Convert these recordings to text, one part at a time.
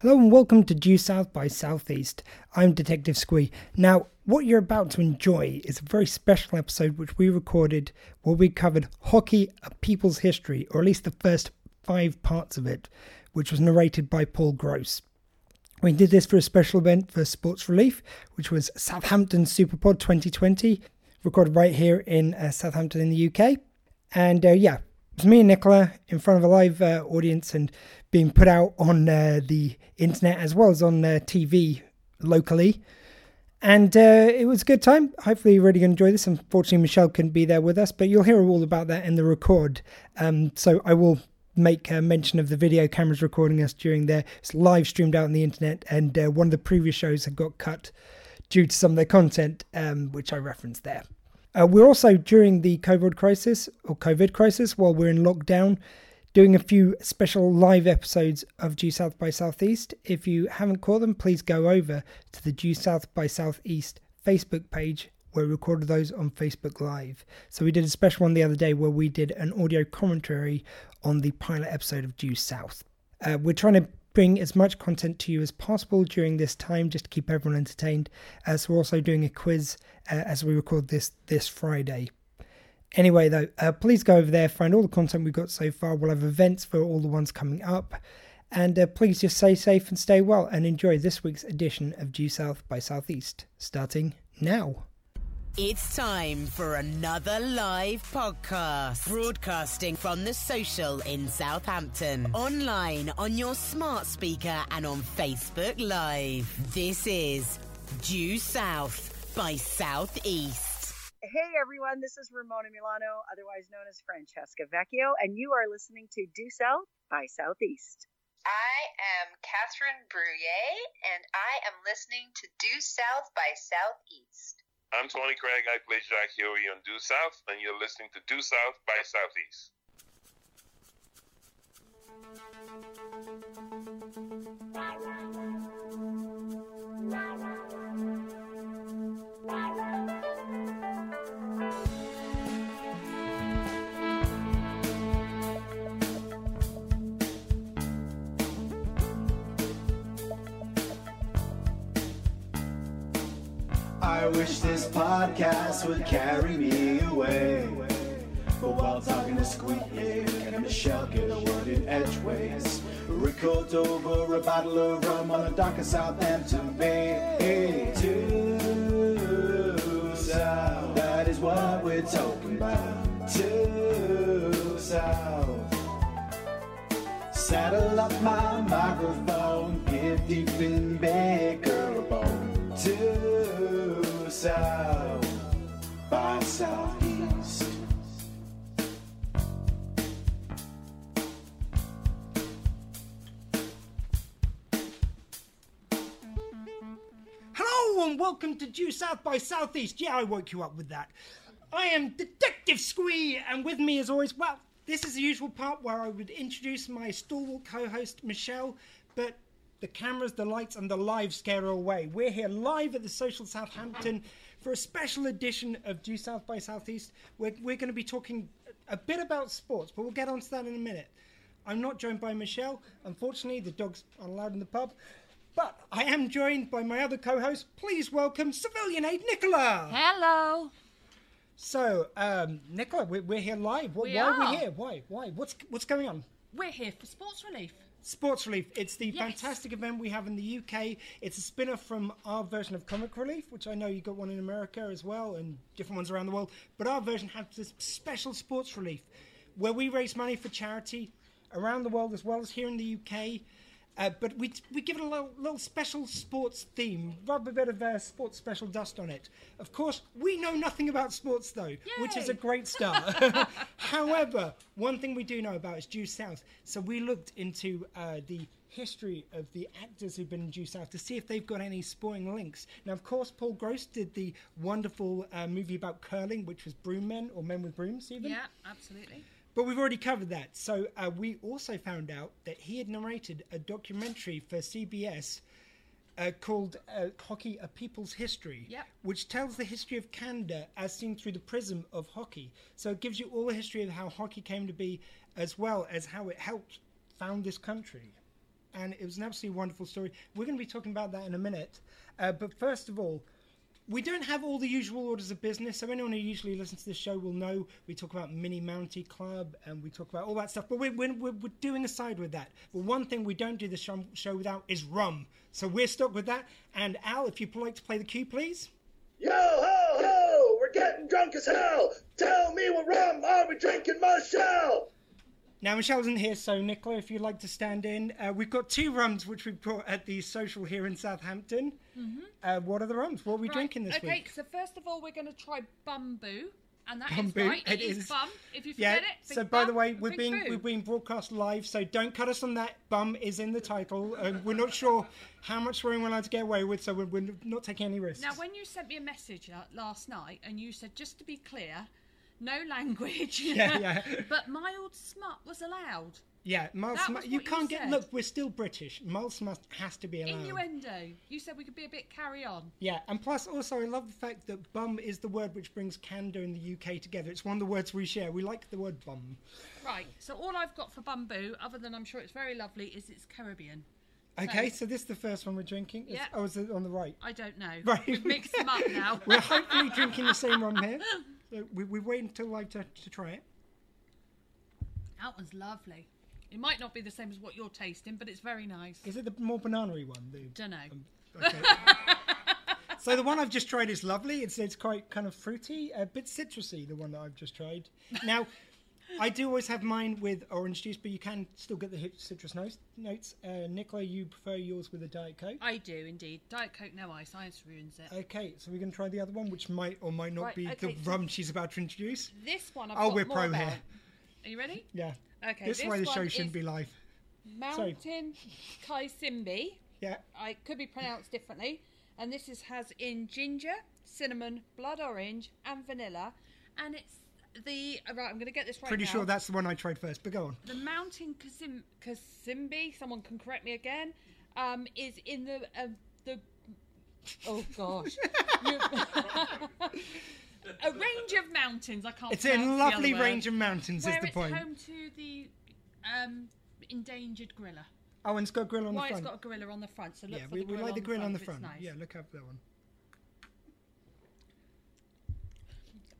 Hello and welcome to Due South by Southeast. I'm Detective Squee. Now, what you're about to enjoy is a very special episode which we recorded where we covered hockey, a people's history, or at least the first five parts of it, which was narrated by Paul Gross. We did this for a special event for Sports Relief, which was Southampton Superpod 2020, recorded right here in uh, Southampton in the UK. And uh, yeah, it was me and Nicola in front of a live uh, audience and being put out on uh, the internet as well as on uh, TV locally. And uh, it was a good time. Hopefully, you're really enjoy this. Unfortunately, Michelle couldn't be there with us, but you'll hear all about that in the record. Um, so I will make a mention of the video cameras recording us during there. It's live streamed out on the internet, and uh, one of the previous shows had got cut due to some of the content, um, which I referenced there. Uh, we're also during the COVID crisis or COVID crisis while we're in lockdown doing a few special live episodes of Due South by Southeast. If you haven't caught them, please go over to the Due South by Southeast Facebook page where we recorded those on Facebook Live. So we did a special one the other day where we did an audio commentary on the pilot episode of Due South. Uh, we're trying to bring as much content to you as possible during this time just to keep everyone entertained. Uh, so we're also doing a quiz uh, as we record this this Friday. Anyway, though, uh, please go over there, find all the content we've got so far. We'll have events for all the ones coming up. And uh, please just stay safe and stay well and enjoy this week's edition of Due South by Southeast, starting now. It's time for another live podcast, broadcasting from the social in Southampton, online on your smart speaker and on Facebook Live. This is Due South by Southeast. Hey everyone, this is Ramona Milano, otherwise known as Francesca Vecchio, and you are listening to Due South by Southeast. I am Catherine Bruyere, and I am listening to Due South by Southeast. I'm Tony Craig. I play Jack Huey on Due South, and you're listening to Due South by Southeast. I wish this podcast would carry me away. But while talking to Squeak, and Michelle get a word in edgeways? Record over a bottle of rum on the dock of Southampton Bay. To South, that is what we're talking about. Two South. Saddle up my microphone, give deep in Baker a bone. To South by Southeast. Hello and welcome to Due South by Southeast. Yeah, I woke you up with that. I am Detective Squee, and with me as always, well, this is the usual part where I would introduce my stalwart co-host Michelle, but the cameras, the lights, and the live scare away. We're here live at the Social Southampton for a special edition of Due South by Southeast. We're, we're going to be talking a bit about sports, but we'll get onto that in a minute. I'm not joined by Michelle. Unfortunately, the dogs aren't allowed in the pub. But I am joined by my other co-host. Please welcome Civilian Aide Nicola. Hello. So, um, Nicola, we're, we're here live. Why, We why are are. we here? Why? Why? What's what's going on? We're here for Sports Relief. Sports Relief. It's the Yes. fantastic event we have in the UK. It's a spin off from our version of Comic Relief, which I know you got one in America as well and different ones around the world. But our version has this special Sports Relief where we raise money for charity around the world as well as here in the UK. Uh, but we, we give it a little, little special sports theme, rub a bit of uh, sports special dust on it. Of course, we know nothing about sports though, which is a great start. However, one thing we do know about is Due South. So we looked into uh, the history of the actors who've been in Due South to see if they've got any sporting links. Now, of course, Paul Gross did the wonderful uh, movie about curling, which was Broom Men or Men with Brooms, even. Yeah, absolutely. But we've already covered that. So uh, we also found out that he had narrated a documentary for CBC uh, called uh, Hockey: A People's History, Yep. which tells the history of Canada as seen through the prism of hockey. So it gives you all the history of how hockey came to be, as well as how it helped found this country. and it was an absolutely wonderful story. We're going to be talking about that in a minute. Uh, but first of all, we don't have all the usual orders of business, so anyone who usually listens to this show will know we talk about Mini Mountie Club and we talk about all that stuff. But we're, we're, we're doing aside with that. But one thing we don't do the show, show without is rum. So we're stuck with that. And Al, if you'd like to play the cue, please. Yo ho ho! We're getting drunk as hell. Tell me what rum are we drinking, Michelle? Now, Michelle isn't here, so Nicola, if you'd like to stand in. Uh, we've got two rums which we've brought at the social here in Southampton. Uh, what are the rums? What are we Right, drinking this okay, week? so first of all, we're going to try Bumbu. And that is Bumbu, right. it it is, is. bum. If you Yeah. forget it. So, by the way, we're being boo. we're being broadcast live, so don't cut us on that. Bum is in the title. Uh, we're not sure how much swearing we're allowed to get away with, so we're, we're not taking any risks. Now, when you sent me a message last night and you said, just to be clear, no language. Yeah, yeah. but mild smut was allowed. Yeah, mild that you what you can't get. Look, we're still British. Mild smut has to be allowed. Innuendo. You said we could be a bit carry on. Yeah, and plus, also, I love the fact that bum is the word which brings Canada and the UK together. It's one of the words we share. We like the word bum. Right, so all I've got for Bumbu, other than I'm sure it's very lovely, is it's Caribbean. Okay, so this is the first one we're drinking. It's- Yeah. Oh, is it on the right? I don't know. Right. We've mixed them up now. We're hopefully drinking the same rum here. So we, we wait until live to, to try it. That one's lovely. It might not be the same as what you're tasting, but it's very nice. Is it the more banana-y one? The, Don't know. okay. so the one I've just tried is lovely. It's it's quite kind of fruity, a bit citrusy. The one that I've just tried. Now, I do always have mine with orange juice, but you can still get the citrus notes. Notes. Uh, Nicola, you prefer yours with a diet coke. I do indeed. Diet Coke, no ice. Ice ruins it. Okay, so we're going to try the other one, which might or might not Right, be okay, the so- rum she's about to introduce. This one I've Oh, got we're pro about. here. Are you ready? Yeah. Okay. This is this why the show shouldn't be live. Mountain Kaisimbi. Yeah. I could be pronounced differently. And this is has in ginger, cinnamon, blood orange, and vanilla. And it's the right. I'm going to get this right. Pretty now. sure that's the one I tried first, but go on. the Mountain Kasim, Kasimbi. Someone can correct me again. Um, is in the uh, the. Oh gosh. You- a range of mountains. I can't. It's a pronounce the other lovely range of mountains, Where is the it's point. home to the um, endangered gorilla. Oh, and it's got a grill on the front. Why the it's front. got a gorilla on the front. So look yeah, for we, the we grill like the grill on the front. Nice. Yeah, look up that one.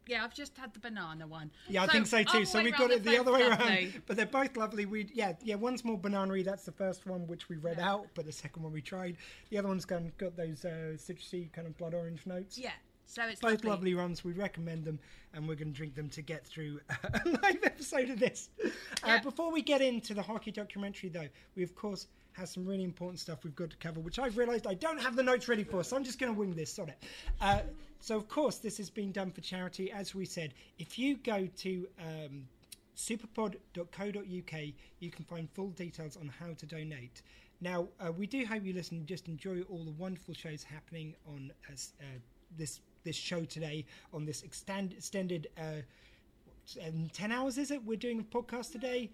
Yeah, I've just had the banana one. Yeah, I think so too. So we've got it the other way around. But they're both lovely. We yeah yeah one's more banana That's the first one which we read out, but the second one we tried. The other one's got, got those uh, citrusy kind of blood orange notes. Yeah, so it's Both lovely. lovely rums. We recommend them, and we're going to drink them to get through a live episode of this. Uh, before we get into the hockey documentary, though, we of course have some really important stuff we've got to cover, which I've realised I don't have the notes ready for, so I'm just going to wing this on it. Uh, so, of course, this has been done for charity. As we said, if you go to um, superpod.co.uk, you can find full details on how to donate. Now, uh, we do hope you listen and just enjoy all the wonderful shows happening on uh, uh, this this show today on this extend, extended uh, um, 10 hours, is it? We're doing a podcast today.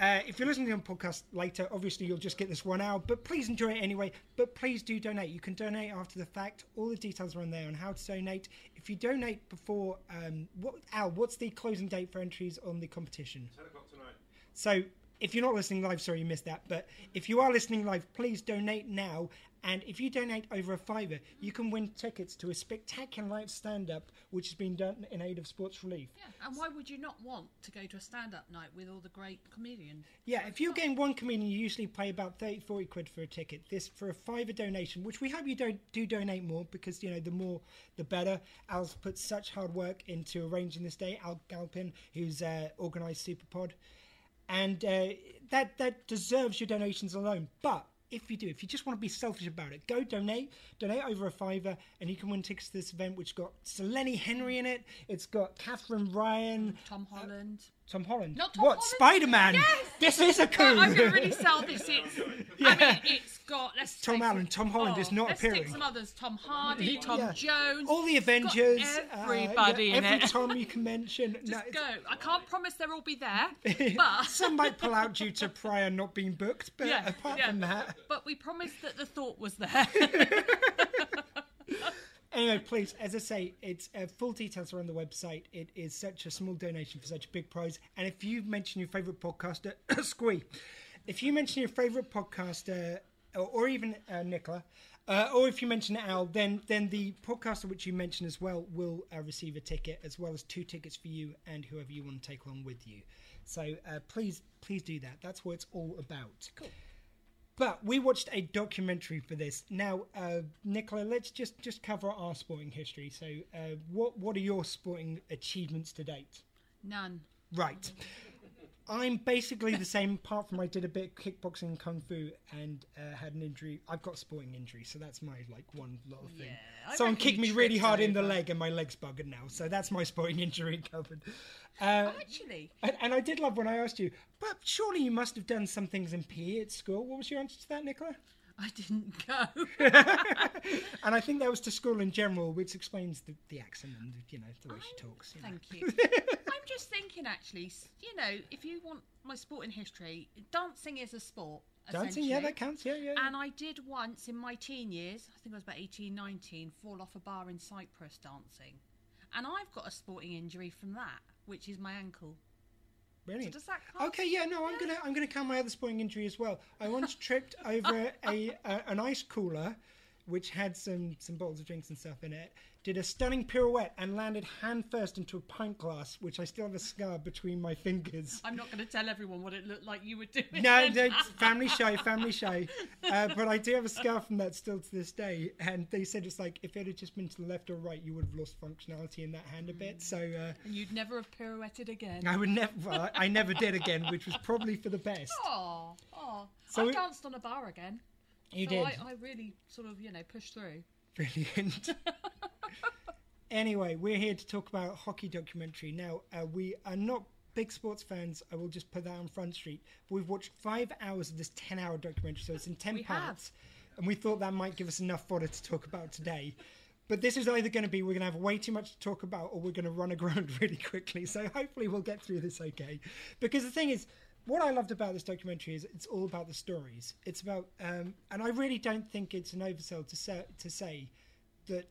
Uh, if you're listening to the podcast later, obviously you'll just get this one hour, but please enjoy it anyway. But please do donate. You can donate after the fact. All the details are on there on how to donate. If you donate before, um, what Al, what's the closing date for entries on the competition? 10 o'clock tonight. So if you're not listening live, sorry you missed that. But if you are listening live, please donate now. And if you donate over a fiver, you can win tickets to a spectacular live stand-up, which has been done in aid of Sports Relief. Yeah, and why would you not want to go to a stand-up night with all the great comedians? Yeah, if you're getting one comedian, you usually pay about 30, 40 quid for a ticket. This for a fiver donation, which we hope you don't do donate more because you know the more the better. Al's put such hard work into arranging this day. Al Galpin, who's uh, organised Superpod, and uh, that that deserves your donations alone. But if you do, if you just want to be selfish about it, go donate. Donate over a fiver, and you can win tickets to this event, which got Selene Henry in it. It's got Katherine Ryan, Tom uh, Holland. Tom Holland. Not Tom what? Holland? Spider Man. Yes! This is a coup. Well, I'm going to really sell this. It's, I mean, it's got. Let's Tom take Allen, Tom Holland is not let's appearing. Take some others. Tom Hardy, Tom Yeah. Jones. All the It's got Avengers, uh, Everybody yeah, in every it. Tom you can mention. Just it's- go. I can't promise they'll all be there, but Some might pull out due to prior not being booked, but yeah, apart yeah. from that, But we promised that the thought was there. Anyway, please, as I say, it's uh, full details are on the website. It is such a small donation for such a big prize, and if you mention your favourite podcaster, squee. if you mention your favourite podcaster, or, or even uh, Nicola, uh, or if you mention Al, then then the podcaster which you mention as well will uh, receive a ticket, as well as two tickets for you and whoever you want to take along with you. So uh, please, please do that. That's what it's all about. Cool. But we watched a documentary for this. Now, uh, Nicola, let's just just cover our sporting history. So, uh, what what are your sporting achievements to date? None. Right. I'm basically the same, apart from I did a bit of kickboxing kung fu and uh, had an injury. I've got a sporting injury, so that's my like one little thing. Yeah, I Someone kicked me really hard in the leg, and my leg's buggered now. So that's my sporting injury covered. Uh, Oh, actually, and, and I did love when I asked you, but surely you must have done some things in PE at school. What was your answer to that, Nicola? I didn't go. And I think that was to school in general, which explains the, the accent and you know the way she talks. you know. Thank you. I'm just thinking, actually, you know, if you want my sporting history, dancing is a sport. Dancing, yeah, that counts. Yeah, yeah. And I did once in my teen years, I think I was about 18, 19, fall off a bar in Cyprus dancing. And I've got a sporting injury from that, which is my ankle. Brilliant. So does that count? Okay, yeah, no, I'm gonna I'm gonna count my other sporting injury as well. I once tripped over a, a an ice cooler, which had some some bottles of drinks and stuff in it. Did a stunning pirouette and landed hand first into a pint glass, which I still have a scar between my fingers. I'm not going to tell everyone what it looked like you were doing. No, no, family show, family show. Uh, but I do have a scar from that still to this day. And they said it's like if it had just been to the left or right, you would have lost functionality in that hand a bit. So uh, And you'd never have pirouetted again. I would never, well, I never did again, which was probably for the best. Oh, oh. So I danced on a bar again. You so did. I, I really sort of, you know, pushed through. Brilliant. anyway, we're here to talk about hockey documentary. Now, uh, we are not big sports fans. I will just put that on Front Street. But we've watched five hours of this ten-hour documentary, so it's in ten We have. parts, and we thought that might give us enough fodder to talk about today. But this is either going to be we're going to have way too much to talk about, or we're going to run aground really quickly. So hopefully we'll get through this okay. Because the thing is, what I loved about this documentary is it's all about the stories. It's about, um, and I really don't think it's an oversell to say, to say that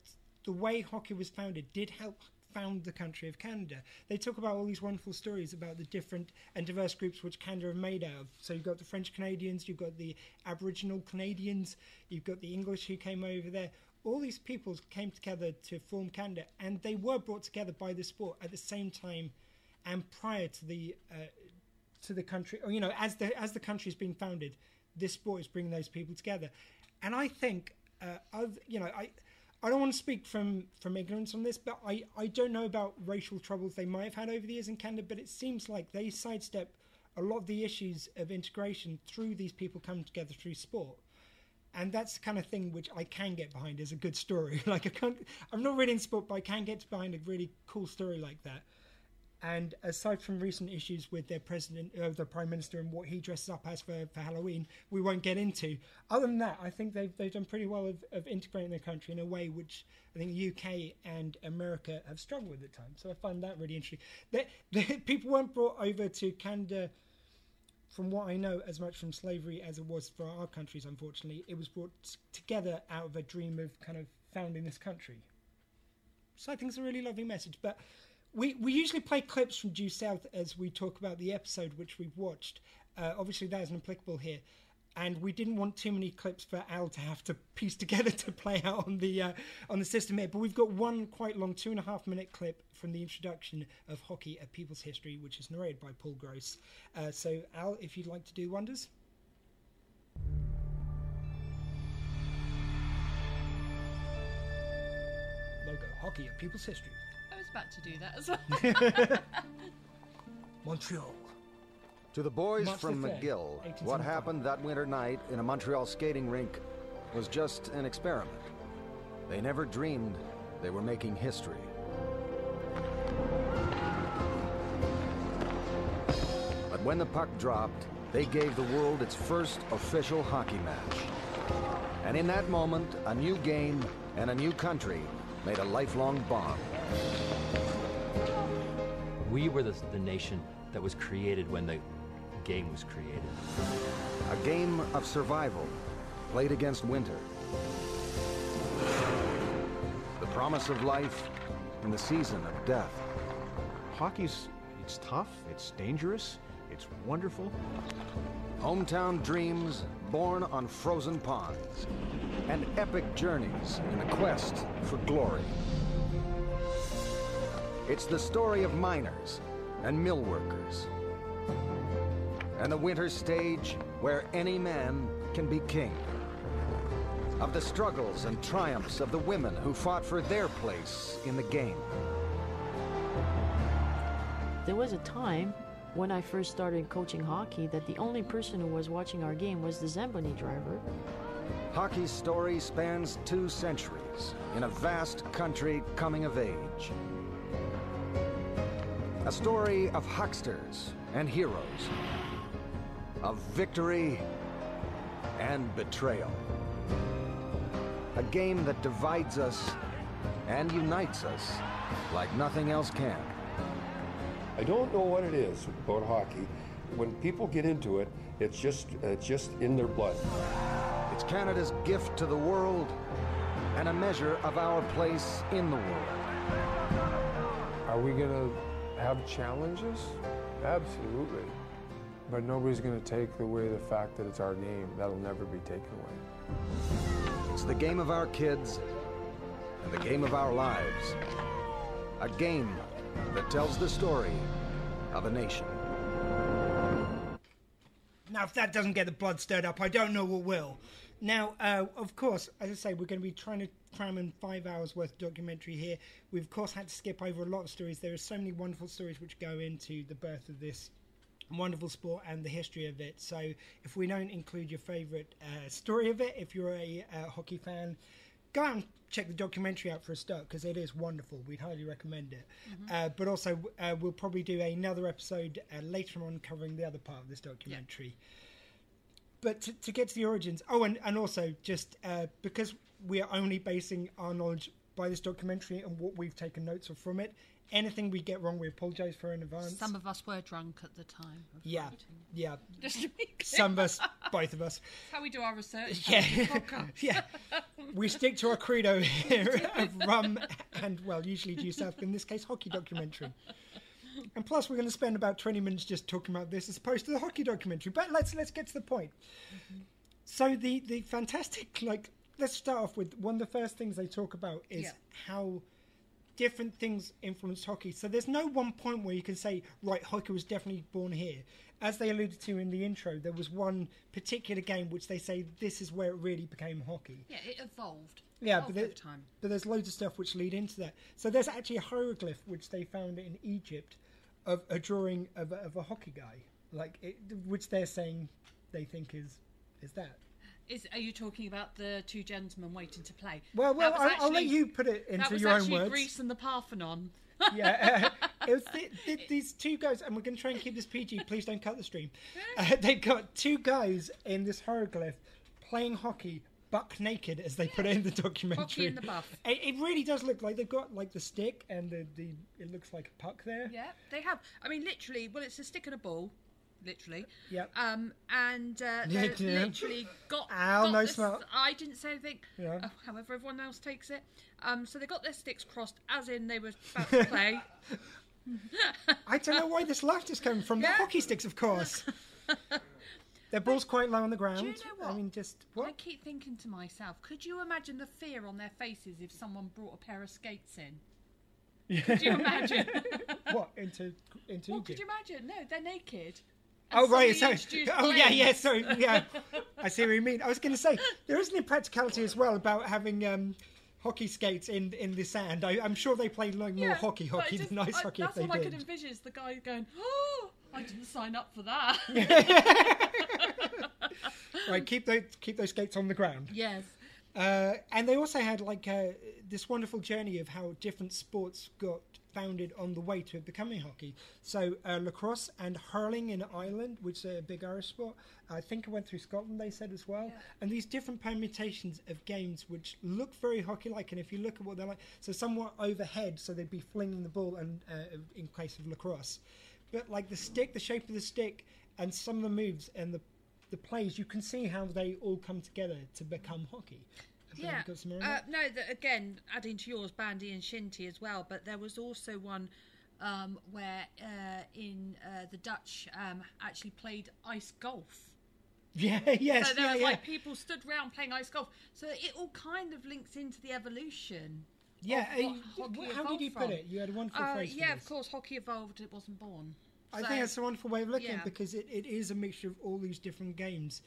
the way hockey was founded did help found the country of Canada. They talk about all these wonderful stories about the different and diverse groups which Canada are made out of. So you've got the French Canadians, you've got the Aboriginal Canadians, you've got the English who came over there. All these peoples came together to form Canada, and they were brought together by the sport at the same time and prior to the uh, to the country, or you know, as the as the country's been founded, this sport is bringing those people together, and I think, uh, of you know, I. I don't want to speak from, from ignorance on this, but I, I don't know about racial troubles they might have had over the years in Canada, but it seems like they sidestep a lot of the issues of integration through these people coming together through sport. And that's the kind of thing which I can get behind as a good story. like I can't, I'm not really in sport, but I can get behind a really cool story like that. And aside from recent issues with their president, uh, the prime minister, and what he dresses up as for, for Halloween, we won't get into. Other than that, I think they've they've done pretty well of, of integrating their country in a way which I think the UK and America have struggled with at times. So I find that really interesting. That people weren't brought over to Canada, from what I know, as much from slavery as it was for our countries. Unfortunately, it was brought t- together out of a dream of kind of founding this country. So I think it's a really lovely message. But we, we usually play clips from Due South as we talk about the episode which we've watched. Uh, obviously, that isn't applicable here. And we didn't want too many clips for Al to have to piece together to play out on the uh, on the system here. But we've got one quite long, two and a half minute clip from the introduction of hockey at People's History, which is narrated by Paul Gross. Uh, so, Al, if you'd like to do wonders. Logo hockey at People's History. I was about to do that as well. Montreal. To the boys March from the 3rd, McGill, what happened that winter night in a Montreal skating rink was just an experiment. They never dreamed they were making history. But when the puck dropped, they gave the world its first official hockey match. And in that moment, a new game and a new country made a lifelong bond. We were the, the nation that was created when the game was created. A game of survival, played against winter. The promise of life in the season of death. Hockey's it's tough, it's dangerous, it's wonderful. hometown dreams born on frozen ponds, and epic journeys in the quest for glory. It's the story of miners and mill workers, and the winter stage where any man can be king. Of the struggles and triumphs of the women who fought for their place in the game. There was a time when I first started coaching hockey that the only person who was watching our game was the Zamboni driver. Hockey's story spans two centuries in a vast country coming of age. A story of hucksters and heroes, of victory and betrayal. A game that divides us and unites us like nothing else can. I don't know what it is about hockey. When people get into it, it's just it's just in their blood. It's Canada's gift to the world and a measure of our place in the world. Are we going to have challenges? Absolutely. But nobody's going to take away the fact that it's our game. That'll never be taken away. It's the game of our kids and the game of our lives. A game that tells the story of a nation. Now, if that doesn't get the blood stirred up, I don't know what will. Now, uh, of course, as I say, we're going to be trying to cram in five hours worth of documentary here. We've, of course, had to skip over a lot of stories. There are so many wonderful stories which go into the birth of this wonderful sport and the history of it. So, if we don't include your favourite uh, story of it, if you're a uh, hockey fan, go out and check the documentary out for a start because it is wonderful. We'd highly recommend it. Mm-hmm. Uh, but also, uh, we'll probably do another episode uh, later on covering the other part of this documentary. But to, to get to the origins, oh, and, and also just uh, because we are only basing our knowledge by this documentary and what we've taken notes of from it, anything we get wrong, we apologise for in advance. Some of us were drunk at the time. Of yeah, writing. yeah. Just to be clear. Some of us, both of us. That's how we do our research. Yeah, on the podcast. yeah. We stick to our credo here of rum and, well, usually due south, in this case, hockey documentary. And plus, we're going to spend about twenty minutes just talking about this as opposed to the hockey documentary. But let's let's get to the point. Mm-hmm. So the the fantastic like let's start off with one of the first things they talk about is Yeah. how different things influenced hockey. So there's no one point where you can say right hockey was definitely born here. As they alluded to in the intro, there was one particular game which they say this is where it really became hockey. Yeah, it evolved. Yeah, Evolved but, there, time. but there's loads of stuff which lead into that. So there's actually a hieroglyph which they found in Egypt of a drawing of a, of a hockey guy, like it, which they're saying they think is is that. Is are you talking about the two gentlemen waiting to play? Well, well, I'll, I'll let you put it into your own words. That was actually. Greece and the Parthenon. yeah, uh, it was th th these two guys, and we're going to try and keep this PG. Please don't cut the stream. Uh, they got two guys in this hieroglyph playing hockey, buck naked, as they put it in the documentary. Hockey in the buff. It, it really does look like they've got like the stick and the, the it looks like a puck there. Yeah, they have. I mean, literally. Well, it's a stick and a ball, literally. Yep. Um, and uh, they yeah. literally got. Ow, got no this- smell. I didn't say anything. Yeah. uh, however, everyone else takes it. Um, so they got their sticks crossed, as in they were about to play. I don't know why this laughter's coming from. The hockey sticks, of course. Their ball's quite low on the ground. Do you know what? I mean, just what? I keep thinking to myself, could you imagine the fear on their faces if someone brought a pair of skates in? Could you imagine? what into into what could you imagine? No, they're naked. Oh right, sorry. Oh yeah, yeah. Sorry, yeah. I see what you mean. I was going to say there is an impracticality as well about having um, hockey skates in in the sand. I, I'm sure they played like more Yeah, hockey hockey it than ice I- hockey if That's they all I could did. envision is the guy going, "Oh, I didn't sign up for that." right, keep those keep those skates on the ground. yes. Uh, and they also had like uh, this wonderful journey of how different sports got founded on the way to it becoming hockey. So uh, lacrosse and hurling in Ireland, which is a big Irish sport. I think it went through Scotland. They said as well. And these different permutations of games which look very hockey-like. And if you look at what they're like, so somewhat overhead, so they'd be flinging the ball, and uh, in case of lacrosse, but like the stick, the shape of the stick, and some of the moves and the the plays, you can see how they all come together to become hockey. Yeah. Uh, no, the, again, adding to yours, Bandy and Shinty as well. But there was also one um, where uh, in uh, the Dutch um, actually played ice golf. Yeah, yes, So there yeah, was yeah. like people stood round playing ice golf. So it all kind of links into the evolution. Yeah, uh, how did you put it? You had a wonderful Uh, phrase yeah, of course, hockey evolved. It wasn't born. I So- think that's a wonderful way of looking at it because it, it is a mixture of all these different games.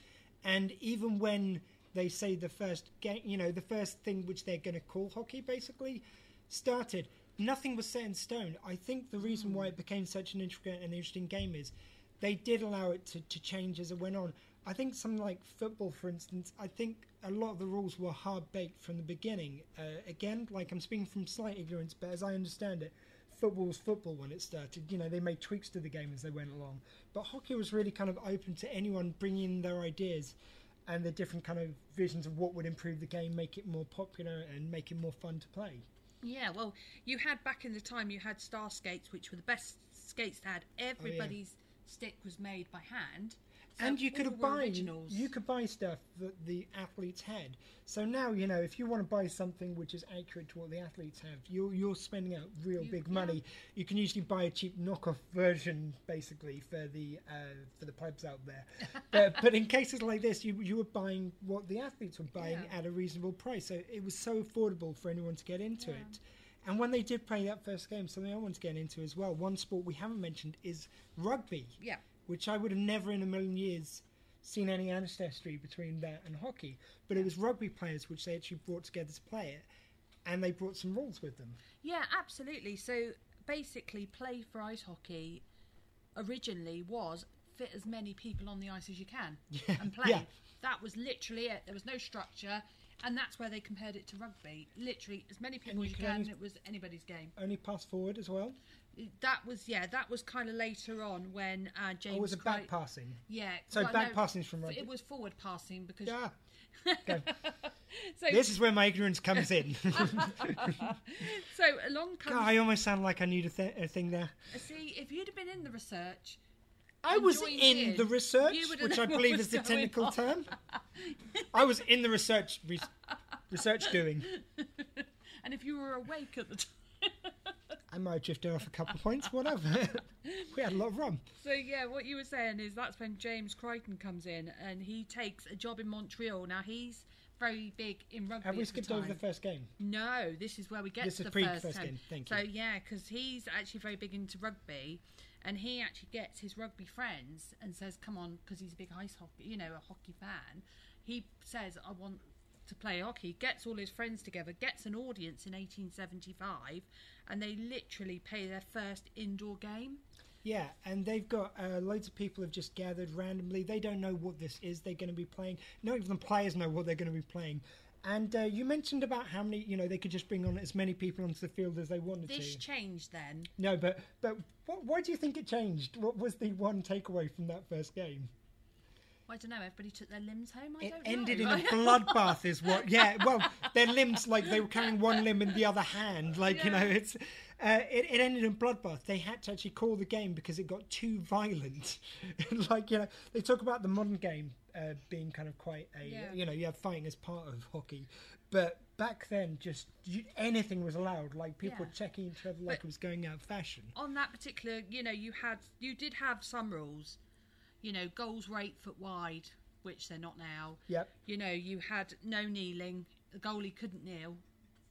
And even when they say the first game, you know, the first thing which they're going to call hockey basically started, nothing was set in stone. I think the reason why it became such an intricate and interesting game is they did allow it to, to change as it went on. I think something like football, for instance, I think a lot of the rules were hard baked from the beginning. Uh, again, like I'm speaking from slight ignorance, but as I understand it, football was football when it started. You know, they made tweaks to the game as they went along. But hockey was really kind of open to anyone bringing in their ideas and the different kind of visions of what would improve the game, make it more popular, and make it more fun to play. Yeah, well, you had back in the time you had Starr skates, which were the best skates to had. Oh, everybody's stick was made by hand. So and you could all have were buy originals. you could buy stuff that the athletes had. So now you know if you want to buy something which is accurate to what the athletes have, you're you're spending out real You- big yeah. money. You can usually buy a cheap knockoff version, basically for the uh, for the pubs out there. but but in cases like this, you you were buying what the athletes were buying Yeah. at a reasonable price. So it was so affordable for anyone to get into it. And when they did play that first game, something I want to get into as well. One sport we haven't mentioned is rugby Yeah. Which I would have never in a million years seen any ancestry between that and hockey. But it was rugby players which they actually brought together to play it, and they brought some rules with them. Yeah, absolutely. So basically, play for ice hockey originally was fit as many people on the ice as you can Yeah, and play. yeah. That was literally it. There was no structure, and that's where they compared it to rugby. Literally, as many people as you can, it was anybody's game. Only pass forward as well. That was yeah. That was kind of later on when uh, James. Or was it Cri- back passing? Yeah. So well, back no, passing's from rugby. It was forward passing because. Yeah. so This is where my ignorance comes in. so along comes. God, I almost sound like I need a, th- a thing there. See, if you'd have been in the research, I was in the research, you would have which I believe is the technical on. term. I was in the research re- research doing. and if you were awake at the time. I might have drifted off a couple of points, whatever. we had a lot of rum. So yeah, what you were saying is that's when James Creighton comes in and he takes a job in Montreal. Now he's very big in rugby. Have we the skipped over the first game? No, this is where we get This to the first, first game, thank so you. yeah, because he's actually very big into rugby, and he actually gets his rugby friends and says, "Come on," because he's a big ice hockey, you know, a hockey fan. He says, "I want to play hockey." Gets all his friends together, gets an audience in 1875, and they literally play their first indoor game. Yeah, and they've got uh, loads of people have just gathered randomly. They don't know what this is they're going to be playing. Not even the players know what they're going to be playing. And uh, you mentioned about how many, you know, they could just bring on as many people onto the field as they wanted This to. changed then. no, but but what, why do you think it changed? What was the one takeaway from that first game? I don't know. Everybody took their limbs home. I It don't ended know. in a bloodbath, is what? Yeah, well, their limbs like they were carrying one limb in the other hand, like you know, it's. Uh, it, it ended in bloodbath. They had to actually call the game because it got too violent. like you know, they talk about the modern game uh, being kind of quite a Yeah. you know you have fighting as part of hockey, but back then just you, anything was allowed. Like people Yeah. were checking each other like But- it was going out of fashion. on that particular, you know, you had you did have some rules. You know, goals were eight foot wide, which they're not now. Yep. You know, you had no kneeling. The goalie couldn't kneel,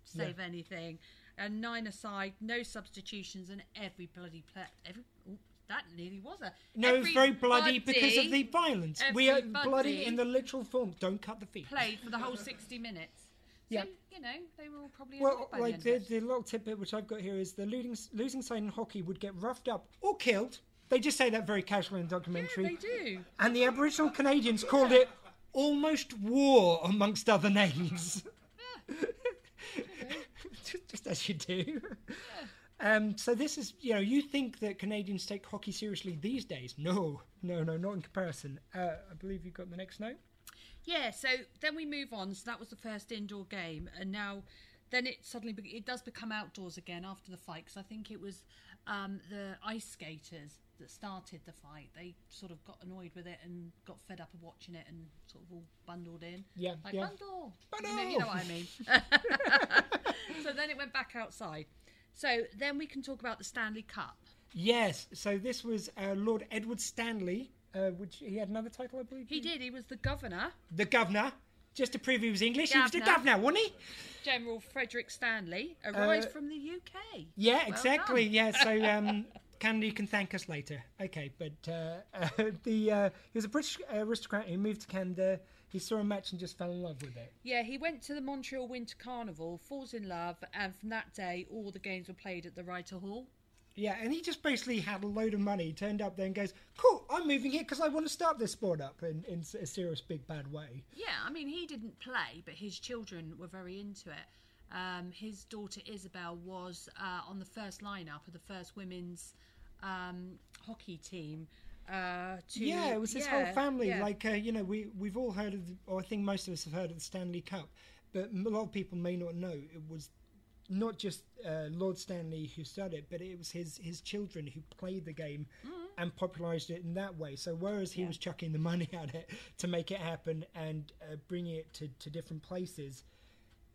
to save Yeah. anything, and nine aside, no substitutions, and every bloody play. Every ooh, that nearly was a No, it's very bloody because of the violence. We are bloody in the literal form. Don't cut the feet. Played for the whole sixty minutes. Yeah. So, you know, they were all probably Well, like the the, the little tidbit which I've got here is the losing, losing side in hockey would get roughed up or killed. They just say that very casually in the documentary. They do. And the Aboriginal Canadians called it almost war, amongst other names. just, just as you do. Um, so this is, you know, you think that Canadians take hockey seriously these days? No, no, no, not in comparison. Uh, I believe you've got the next note. Yeah, so then we move on. So that was the first indoor game, and now then it suddenly be- it does become outdoors again after the fight because I think it was um, the ice skaters that started the fight. They sort of got annoyed with it and got fed up of watching it and sort of all bundled in. Yeah, like yeah. bundle, Bundle! You know, you know what I mean. so then it went back outside. So then we can talk about the Stanley Cup. Yes, so this was uh, Lord Edward Stanley, uh, which he had another title, I believe. He did. He was the governor, The governor. Just to prove he was English, he was the Governor. governor, wasn't he? General Frederick Stanley, arrived Uh, from the UK. Yeah, Well exactly. done. Yeah, so um, Canada, you can thank us later. Okay, but uh, uh, the uh, he was a British aristocrat who moved to Canada. He saw a match and just fell in love with it. Yeah, he went to the Montreal Winter Carnival, falls in love, and from that day, all the games were played at the Rideau Hall. Yeah, and he just basically had a load of money, turned up there and goes, "Cool, I'm moving here because I want to start this sport up in, in a serious, big, bad way." Yeah, I mean, he didn't play, but his children were very into it. Um, his daughter Isabel was uh, on the first lineup of the first women's um, hockey team. Uh, to, yeah, it was his yeah, whole family. yeah. Like uh, you know, we we've all heard of, the, or I think most of us have heard of the Stanley Cup, but a lot of people may not know it was not just uh, Lord Stanley who started it, but it was his his children who played the game and popularized it in that way. So whereas he Mm-hmm. Yeah. was chucking the money at it to make it happen and uh, bringing it to, to different places,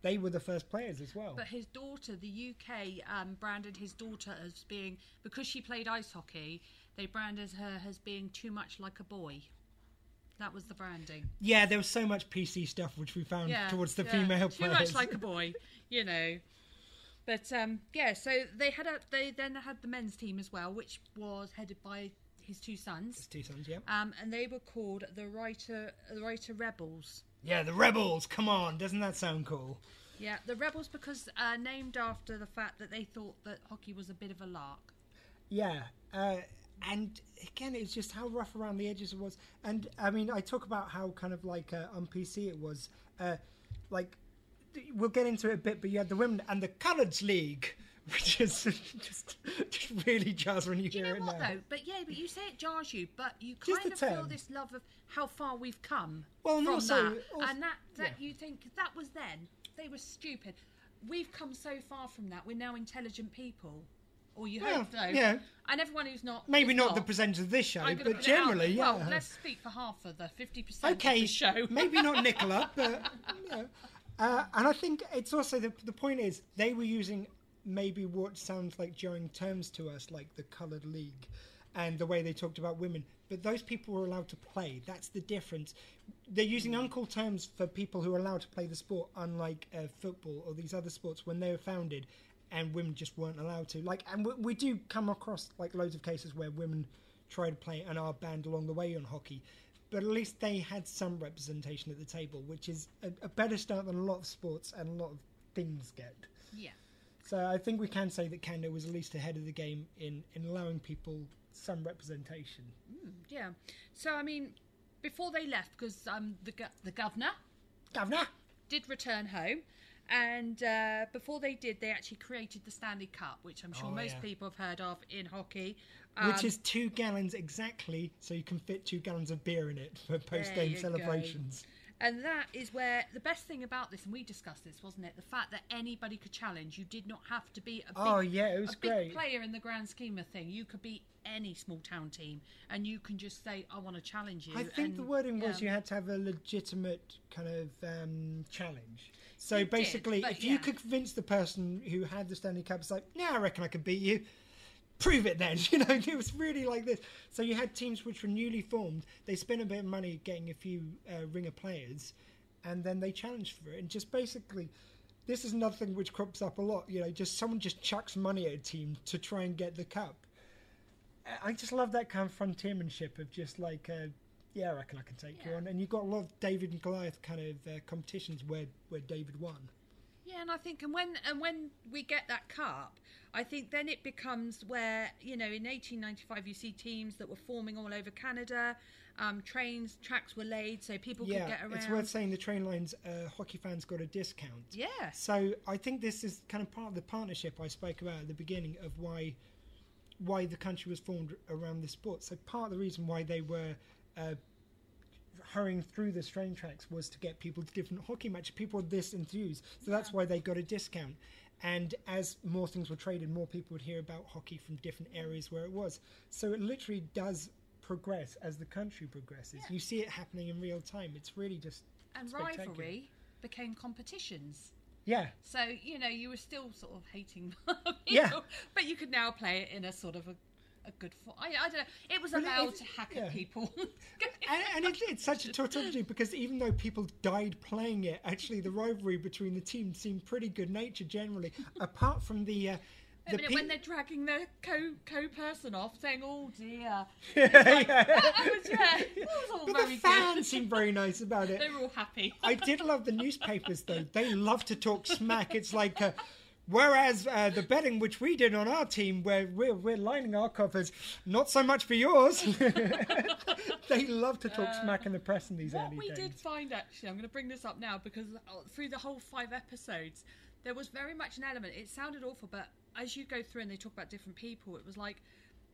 they were the first players as well. But his daughter, the UK, um, branded his daughter as being because she played ice hockey. They branded her as being too much like a boy. That was the branding. yeah, there was so much PC stuff which we found towards the yeah, female too players. Too much like a boy, you know. But um, yeah, so they had a they then had the men's team as well, which was headed by his two sons. His two sons, yeah. Um, and they were called the Rideau the Rideau Rebels. Yeah, the Rebels. Come on, doesn't that sound cool? Yeah, the Rebels because uh, named after the fact that they thought that hockey was a bit of a lark. Yeah, uh, and again, it's just how rough around the edges it was. And I mean, I talk about how kind of like uh, on PC it was. Uh, like, we'll get into it a bit, but you had the women and the Colours League, which is just, just really jars when you Do you hear know it what now. though? But yeah, but you say it jars you, but you Just kind of feel term. this love of how far we've come Well, and from also- that, also- and that that yeah. you think that was then they were stupid. We've come so far from that. We're now intelligent people, or you Well, hope so. yeah. And everyone who's not Maybe is not the presenters of this show, I'm gonna but put it out generally, there. yeah. Well, let's speak for half of the fifty percent okay, of the show. maybe not Nicola, but you know. Uh, and I think it's also the the point is they were using maybe what sounds like jarring terms to us, like the coloured league, and the way they talked about women. But those people were allowed to play. That's the difference. They're using uncool terms for people who are allowed to play the sport, unlike uh, football or these other sports when they were founded, and women just weren't allowed to. Like, and we, we do come across like loads of cases where women try to play and are banned along the way on hockey. But at least they had some representation at the table, which is a, a better start than a lot of sports and a lot of things get. yeah. So I think we can say that Canada was at least ahead of the game in, in allowing people some representation. Mm, yeah. So I mean, before they left, because um, the go- the governor, governor, did return home, and uh, before they did, they actually created the Stanley Cup, which I'm sure Oh, most yeah. people have heard of in hockey. Which Um, is two gallons exactly, so you can fit two gallons of beer in it for post game celebrations. go. And that is where the best thing about this, and we discussed this, wasn't it? The fact that anybody could challenge. You did not have to be a big, Oh, yeah, it was a big great. player in the grand scheme of thing. You could be any small town team, and you can just say, "I want to challenge you." I think the and- wording was you had to have a legitimate kind of um, challenge. So You basically, but if you could convince the person who had the Stanley Cup, it's like, yeah, I reckon I could beat you. Prove it then. You know, it was really like this. So you had teams which were newly formed. They spent a bit of money getting a few uh, ringer players, and then they challenged for it. And just basically, this is another thing which crops up a lot. You know, just someone just chucks money at a team to try and get the cup. I- just love that kind of frontiermanship of just like, uh, yeah, I reckon I can take you on. And you've got a lot of David and Goliath kind of uh, competitions where, where David won. Yeah, and I think, and when and when we get that cup, I think then it becomes where you know in 1895 you see teams that were forming all over Canada. Um, trains, tracks were laid so people yeah, could get around. it's worth saying the train lines, uh, hockey fans got a discount. Yeah. So I think this is kind of part of the partnership I spoke about at the beginning of why why the country was formed around this sport. So part of the reason why they were uh, hurrying through the train tracks was to get people to different hockey matches. People were this enthused, so that's why they got a discount. And as more things were traded, more people would hear about hockey from different areas where it was. So it literally does progress as the country progresses. You see it happening in real time. It's really just and rivalry became competitions. Yeah. So you know you were still sort of hating people, Yeah. but you could now play it in a sort of a a good. for. I, I don't know. It was allowed it- to hack yeah. at people. and, and it, it's such a tautology because even though people died playing it, actually the rivalry between the teams seemed pretty good natured generally, apart from the. Uh, the minute, pe- when they're dragging their co co person off, saying, "Oh dear," Yeah, like, yeah. that was yeah, that was all but very the fans good. seemed very nice about it. They were all happy. I did love the newspapers though. They love to talk smack. It's like, uh, whereas uh, the betting which we did on our team, where we're, we're lining our coffers, not so much for yours. they love to talk smack in the press in these What early we days. did find actually, I'm going to bring this up now because uh, through the whole five episodes, there was very much an element. It sounded awful, but as you go through and they talk about different people, it was like,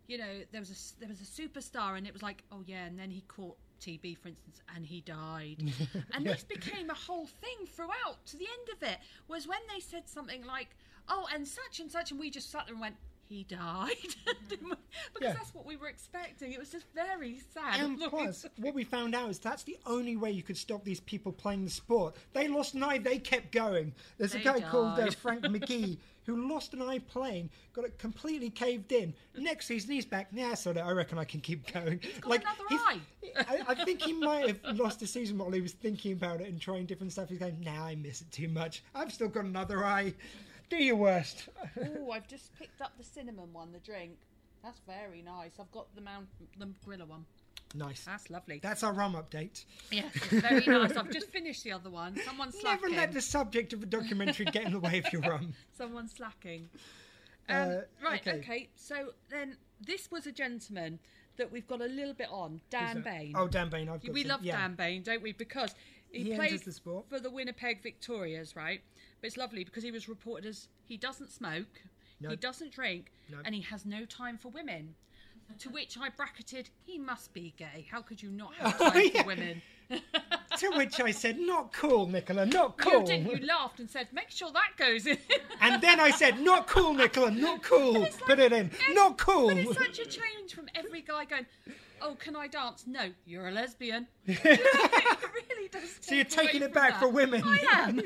you know, there was a there was a superstar, and it was like, oh yeah, and then he caught TB, for instance, and he died, and Yeah. this became a whole thing throughout to the end of it. Was when they said something like, oh, and such and such, and we just sat there and went. He died because Yeah. that's what we were expecting. It was just very sad. And plus, what we found out is that's the only way you could stop these people playing the sport. They lost an eye, they kept going. There's a They guy called uh. Frank McGee who lost an eye playing, got it completely caved in. Next season, he's back. Yeah, so I reckon I can keep going. like, another eye. I, I think he might have lost a season while he was thinking about it and trying different stuff. He's going, nah, I miss it too much. I've still got another eye. Do your worst. oh, I've just picked up the cinnamon one, the drink. That's very nice. I've got the Mount the Gorilla one. nice. That's lovely. That's our rum update. Yes, it's very nice. I've just finished the other one. Someone's slacking. Never let the subject of a documentary get in the way of your rum. Someone's slacking. Uh, Um, right, okay. okay. So then this was a gentleman that we've got a little bit on, Dan Bain. Oh, Dan Bain, I've got We love yeah. Dan Bain, don't we? Because he, He played the sport. for the Winnipeg Victorias, right? But it's lovely because he was reported as he doesn't smoke, he doesn't drink, and he has no time for women. To which I bracketed, he must be gay. How could you not have Oh, time yeah. for women? to which I said, not cool, Nicola, not cool. You didn't. You laughed and said, "Make sure that goes in." And then I said, not cool, Nicola, not cool. Put it in. Not cool. But it's such a change from every guy going, "Oh, can I dance?" No, you're a lesbian. it really does. So you're taking it back that. for women. I am.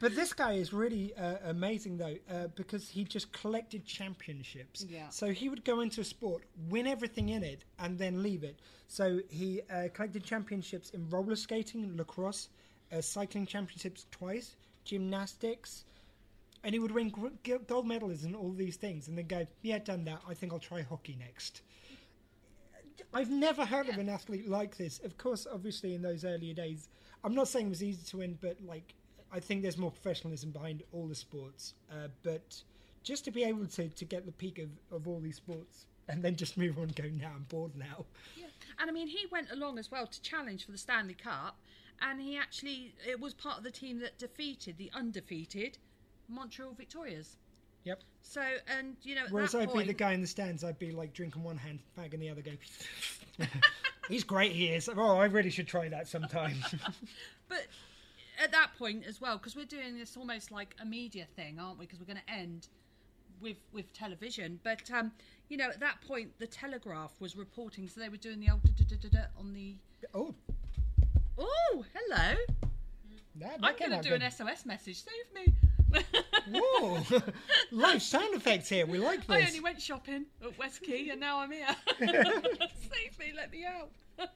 But this guy is really uh, amazing, though, uh, because he just collected championships. Yeah. So he would go into a sport, win everything in it, and then leave it. So he uh, collected championships in roller skating, lacrosse, uh, cycling championships twice, gymnastics, and he would win gold medals in all these things, and then go, "Yeah, done that. I think I'll try hockey next." I've never heard of an athlete like this. Of course, obviously, in those earlier days, I'm not saying it was easy to win, but like, I think there's more professionalism behind all the sports. Uh, but just to be able to, to get the peak of, of all these sports and then just move on and go, now I'm bored now. Yeah. And I mean, he went along as well to challenge for the Stanley Cup, and he actually it was part of the team that defeated the undefeated Montreal Victorias. Yep. So, and you know, at Whereas I'd point, be the guy in the stands, I'd be like drinking one hand, fagging the other, go, he's great, he is. Oh, I really should try that sometime. But at that point as well, because we're doing this almost like a media thing, aren't we? Because we're going to end with with television. But um, you know, at that point, the Telegraph was reporting, so they were doing the old da- da- da- da- da on the. Oh. Oh, hello. That- that I'm going to do good. an SOS message. Save me. Whoa! Live sound effects here. We like this. I only went shopping at West Quay and now I'm here. Save me, let me out.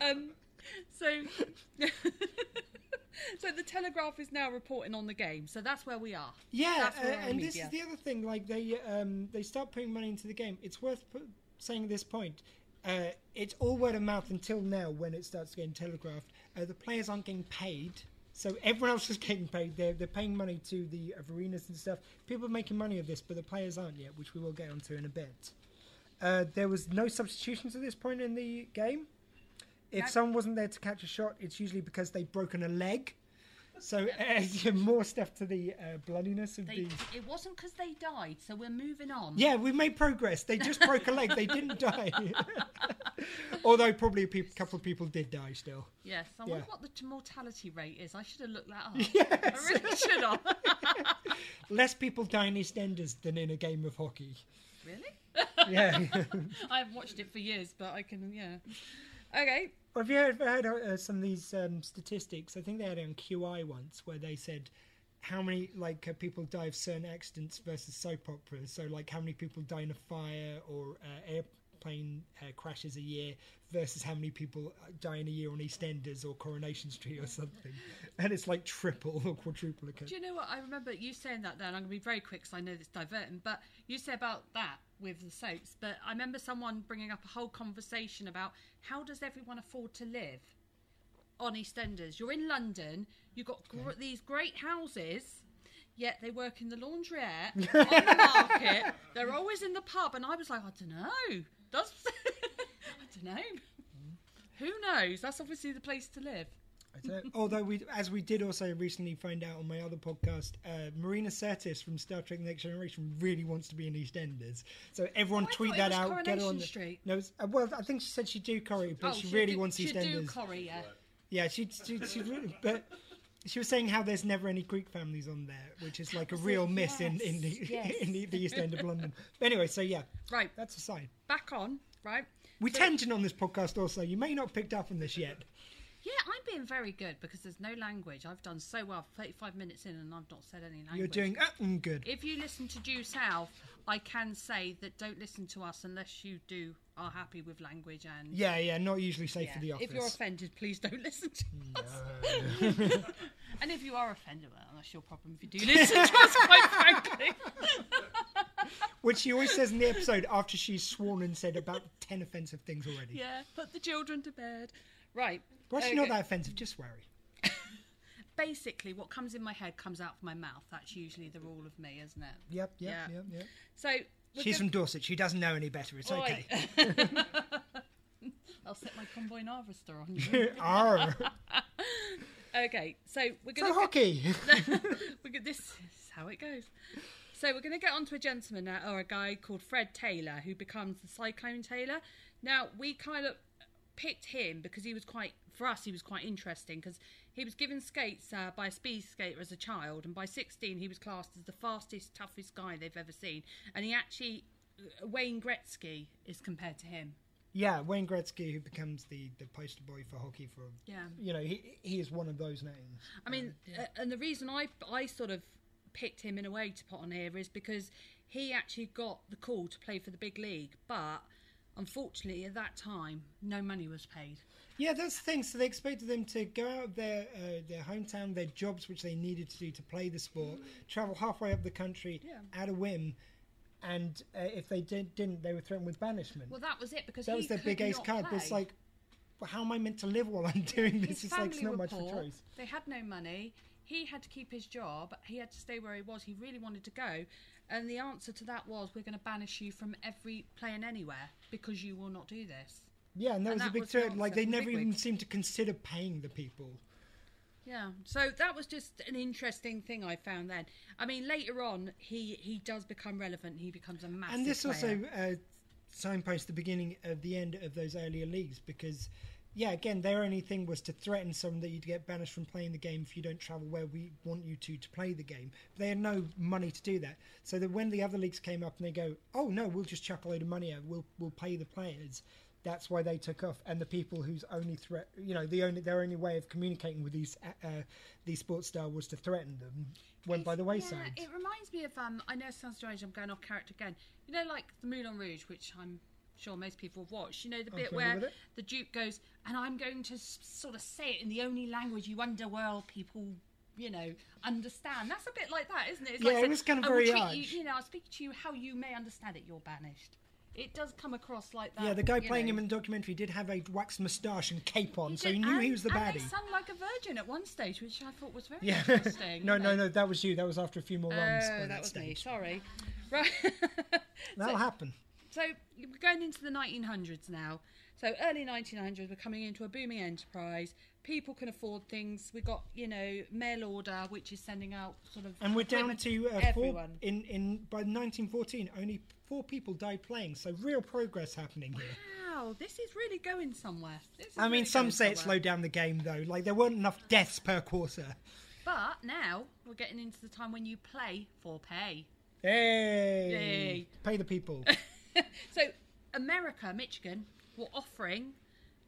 um, so, so the Telegraph is now reporting on the game. So that's where we are. Yeah, uh, and this is the other thing. Like they um, they start putting money into the game. It's worth saying at this point. Uh, it's all word of mouth until now when it starts getting telegraphed. Uh, the players aren't getting paid, so everyone else is getting paid. They're they're paying money to the arenas and stuff. People are making money of this, but the players aren't yet, which we will get onto in a bit. Uh, there was no substitutions at this point in the game. If someone wasn't there to catch a shot, it's usually because they've broken a leg. So uh, more stuff to the uh, bloodiness of They, the. it wasn't because they died, so we're moving on. Yeah, we've made progress. They just broke a leg. They didn't die. Although probably a peop couple of people did die still. Yes, I Yeah. wonder what the mortality rate is. I should have looked that up. I really should have. Less people die in EastEnders than in a game of hockey. really? Yeah. I haven't watched it for years, but I can, yeah. Okay. Have you ever heard uh, some of these um, statistics? I think they had it on QI once where they said how many like uh, people die of certain accidents versus soap operas. So like how many people die in a fire or uh, airplane uh, crashes a year versus how many people uh, die in a year on EastEnders or Coronation Street or something, and it's like triple or quadruple. Do you know what? I remember you saying that then. I'm going to be very quick because I know this diverting, but you said about that with the soaps. But I remember someone bringing up a whole conversation about how does everyone afford to live on EastEnders? You're in London, you've got gr- these great houses. Yet they work in the laundrette, on the market. They're always in the pub, and I was like, I don't know. Does I don't know. Mm-hmm. Who knows? That's obviously the place to live. I don't- Although we, as we did also recently find out on my other podcast, uh, Marina Sirtis from Star Trek: The Next Generation really wants to be in EastEnders. So everyone Oh, I tweet thought it that was out. Get her Coronation on the, Street. No, it's, uh, well, I think she said she'd do Corrie, but oh, she she'd really do, wants she'd EastEnders. do Corrie, yeah. Yeah, she, she, she really, but she was saying how there's never any Greek families on there, which is like a was real it, miss in in the, yes, in the, the East End of London. But anyway, so yeah, Right, that's aside. back on, right? We So- tangent on this podcast also. You may not have picked up on this yet. Yeah, I'm being very good because there's no language. I've done so well, 35 minutes in, and I've not said any language. You're doing uh, mm, good. If you listen to Due South, I can say that don't listen to us unless you do are happy with language and Yeah, yeah, not usually safe for the office. If you're offended, please don't listen to us. and if you are offended, well, that's your problem. If you do listen to us, quite frankly. Which she always says in the episode after she's sworn and said about 10 offensive things already. yeah, put the children to bed. Right. Well, actually, not that offensive, just sweary. Basically, what comes in my head comes out of my mouth. That's usually the rule of me, isn't it? Yep, yep, Yeah. yep, yep. So She's gonna- from Dorset. She doesn't know any better. It's Oi. okay. I'll set my convoy harvester on you. Okay, so we're going to hockey. we're go- this is how it goes. So we're going to get on to a gentleman now, or a guy called Fred Taylor, who becomes the Cyclone Taylor. Now we kind of picked him because he was quite, for us, he was quite interesting because he was given skates uh, by a speed skater as a child, and by 16 he was classed as the fastest, toughest guy they've ever seen, and he actually. uh, Wayne Gretzky is compared to him. Yeah, Wayne Gretzky, who becomes the, the poster boy for hockey for, Yeah. you know, he, he is one of those names. I mean, uh, and the reason I I sort of picked him in a way to put on here is because he actually got the call to play for the big league, but unfortunately at that time no money was paid. Yeah, that's the thing. So they expected them to go out of their uh, their hometown, their jobs, which they needed to do to play the sport, travel halfway up the country Yeah. at a whim, and uh, if they did, didn't, they were threatened with banishment. Well, that was it because that was their big ace card. But it's like, well, how am I meant to live while I'm doing this? His It's like it's not much poor. for choice. They had no money. He had to keep his job. He had to stay where he was. He really wanted to go. And the answer to that was, we're going to banish you from every playing anywhere because you will not do this. Yeah, and that And was a big was threat. Like they never even seemed to consider paying the people. Yeah, so that was just an interesting thing I found then. I mean, later on, he he does become relevant. He becomes a massive. and this player. also uh, signposts the beginning of the end of those earlier leagues because yeah again their only thing was to threaten someone that you'd get banished from playing the game if you don't travel where we want you to to play the game they had no money to do that so that when the other leagues came up and they go oh no we'll just chuck a load of money out we'll we'll pay the players that's why they took off and the people whose only threat you know the only their only way of communicating with these uh, uh, these sports stars was to threaten them went by the wayside Yeah, it reminds me of um. I know it sounds strange. I'm going off character again. You know, like the Moulin Rouge, which I'm sure most people have watched. You know, the I'm bit where the Duke goes, and I'm going to s- sort of say it in the only language you underworld people. You know, understand. That's a bit like that, isn't it? It's Yeah, like it was kind of very harsh. You, you know, I'll speak to you how you may understand it. You're banished. It does come across like that. Yeah, the guy playing know. him in the documentary did have a waxed moustache and cape on, He so you knew he was the and baddie. they sung like a virgin at one stage, which I thought was very Yeah. interesting. no, no, know. no, that was you. That was after a few more oh, runs. Oh, that that was me. Sorry. Right. That'll so, happen. So we're going into the 1900s now. So early 1900s, we're coming into a booming enterprise. People can afford things. We got you know mail order, which is sending out sort of And we're down to uh, four everyone. in in by 1914. Only four people died playing, so real progress happening here. Wow, this is really going somewhere. This is I mean, really some going say it somewhere. slowed down the game though. Like there weren't enough deaths per quarter. But now we're getting into the time when you play for pay. Hey, Yay. pay the people. So America, Michigan, were offering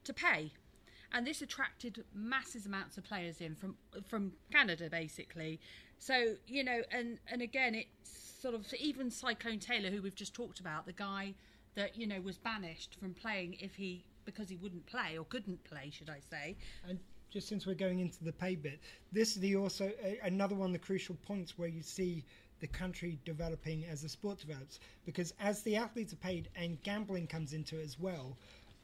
to pay. and this attracted massive amounts of players in from from Canada, basically. So you know, and and again, it's sort of even Cyclone Taylor, who we've just talked about, the guy that you know was banished from playing if he because he wouldn't play or couldn't play, should I say? And just since we're going into the pay bit, this is the also another one of the crucial points where you see the country developing as the sport develops. Because as the athletes are paid and gambling comes into it as well,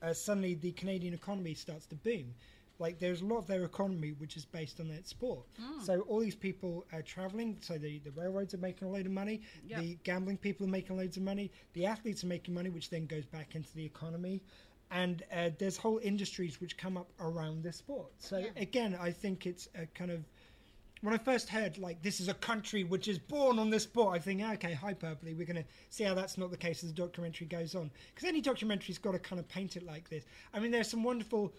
uh, suddenly the Canadian economy starts to boom. Like there's a lot of their economy which is based on that sport. Mm. So all these people are traveling. So the, the railroads are making a load of money. Yep. The gambling people are making loads of money. The athletes are making money, which then goes back into the economy. And uh, there's whole industries which come up around this sport. So Yeah. again, I think it's a kind of when I first heard like this is a country which is born on this sport, I think ah, okay, hyperbole. We're going to see how that's not the case as the documentary goes on because any documentary's got to kind of paint it like this. I mean, there's some wonderful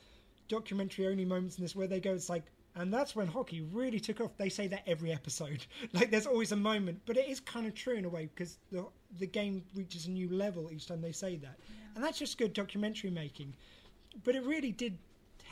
documentary only moments in this where they go, it's like, and that's when hockey really took off. They say that every episode. like there's always a moment, but it is kind of true in a way because the the game reaches a new level each time they say that, and that's just good documentary making. But it really did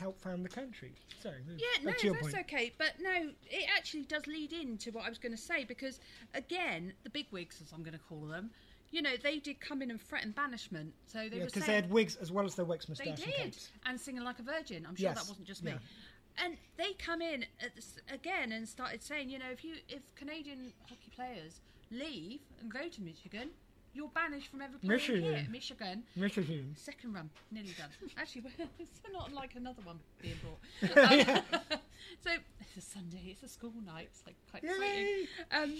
help found the country. Sorry, Yeah, no, back to your that's point. okay. But no, it actually does lead into what I was going to say because, again, the big wigs, as I'm going to call them, you know, they did come in and threaten banishment. So they Yeah, because they had wigs as well as their wax they moustache and did, capes. and singing like a virgin. I'm sure Yes, that wasn't just me. yeah. And they come in at this, again and started saying, you know, if you if Canadian hockey players leave and go to Michigan, you're banished from every player here. Michigan. Michigan. Michigan. Second run, nearly done. Actually, it's not like another one being brought. Um, so it's a Sunday, it's a school night, it's like quite exciting. Um,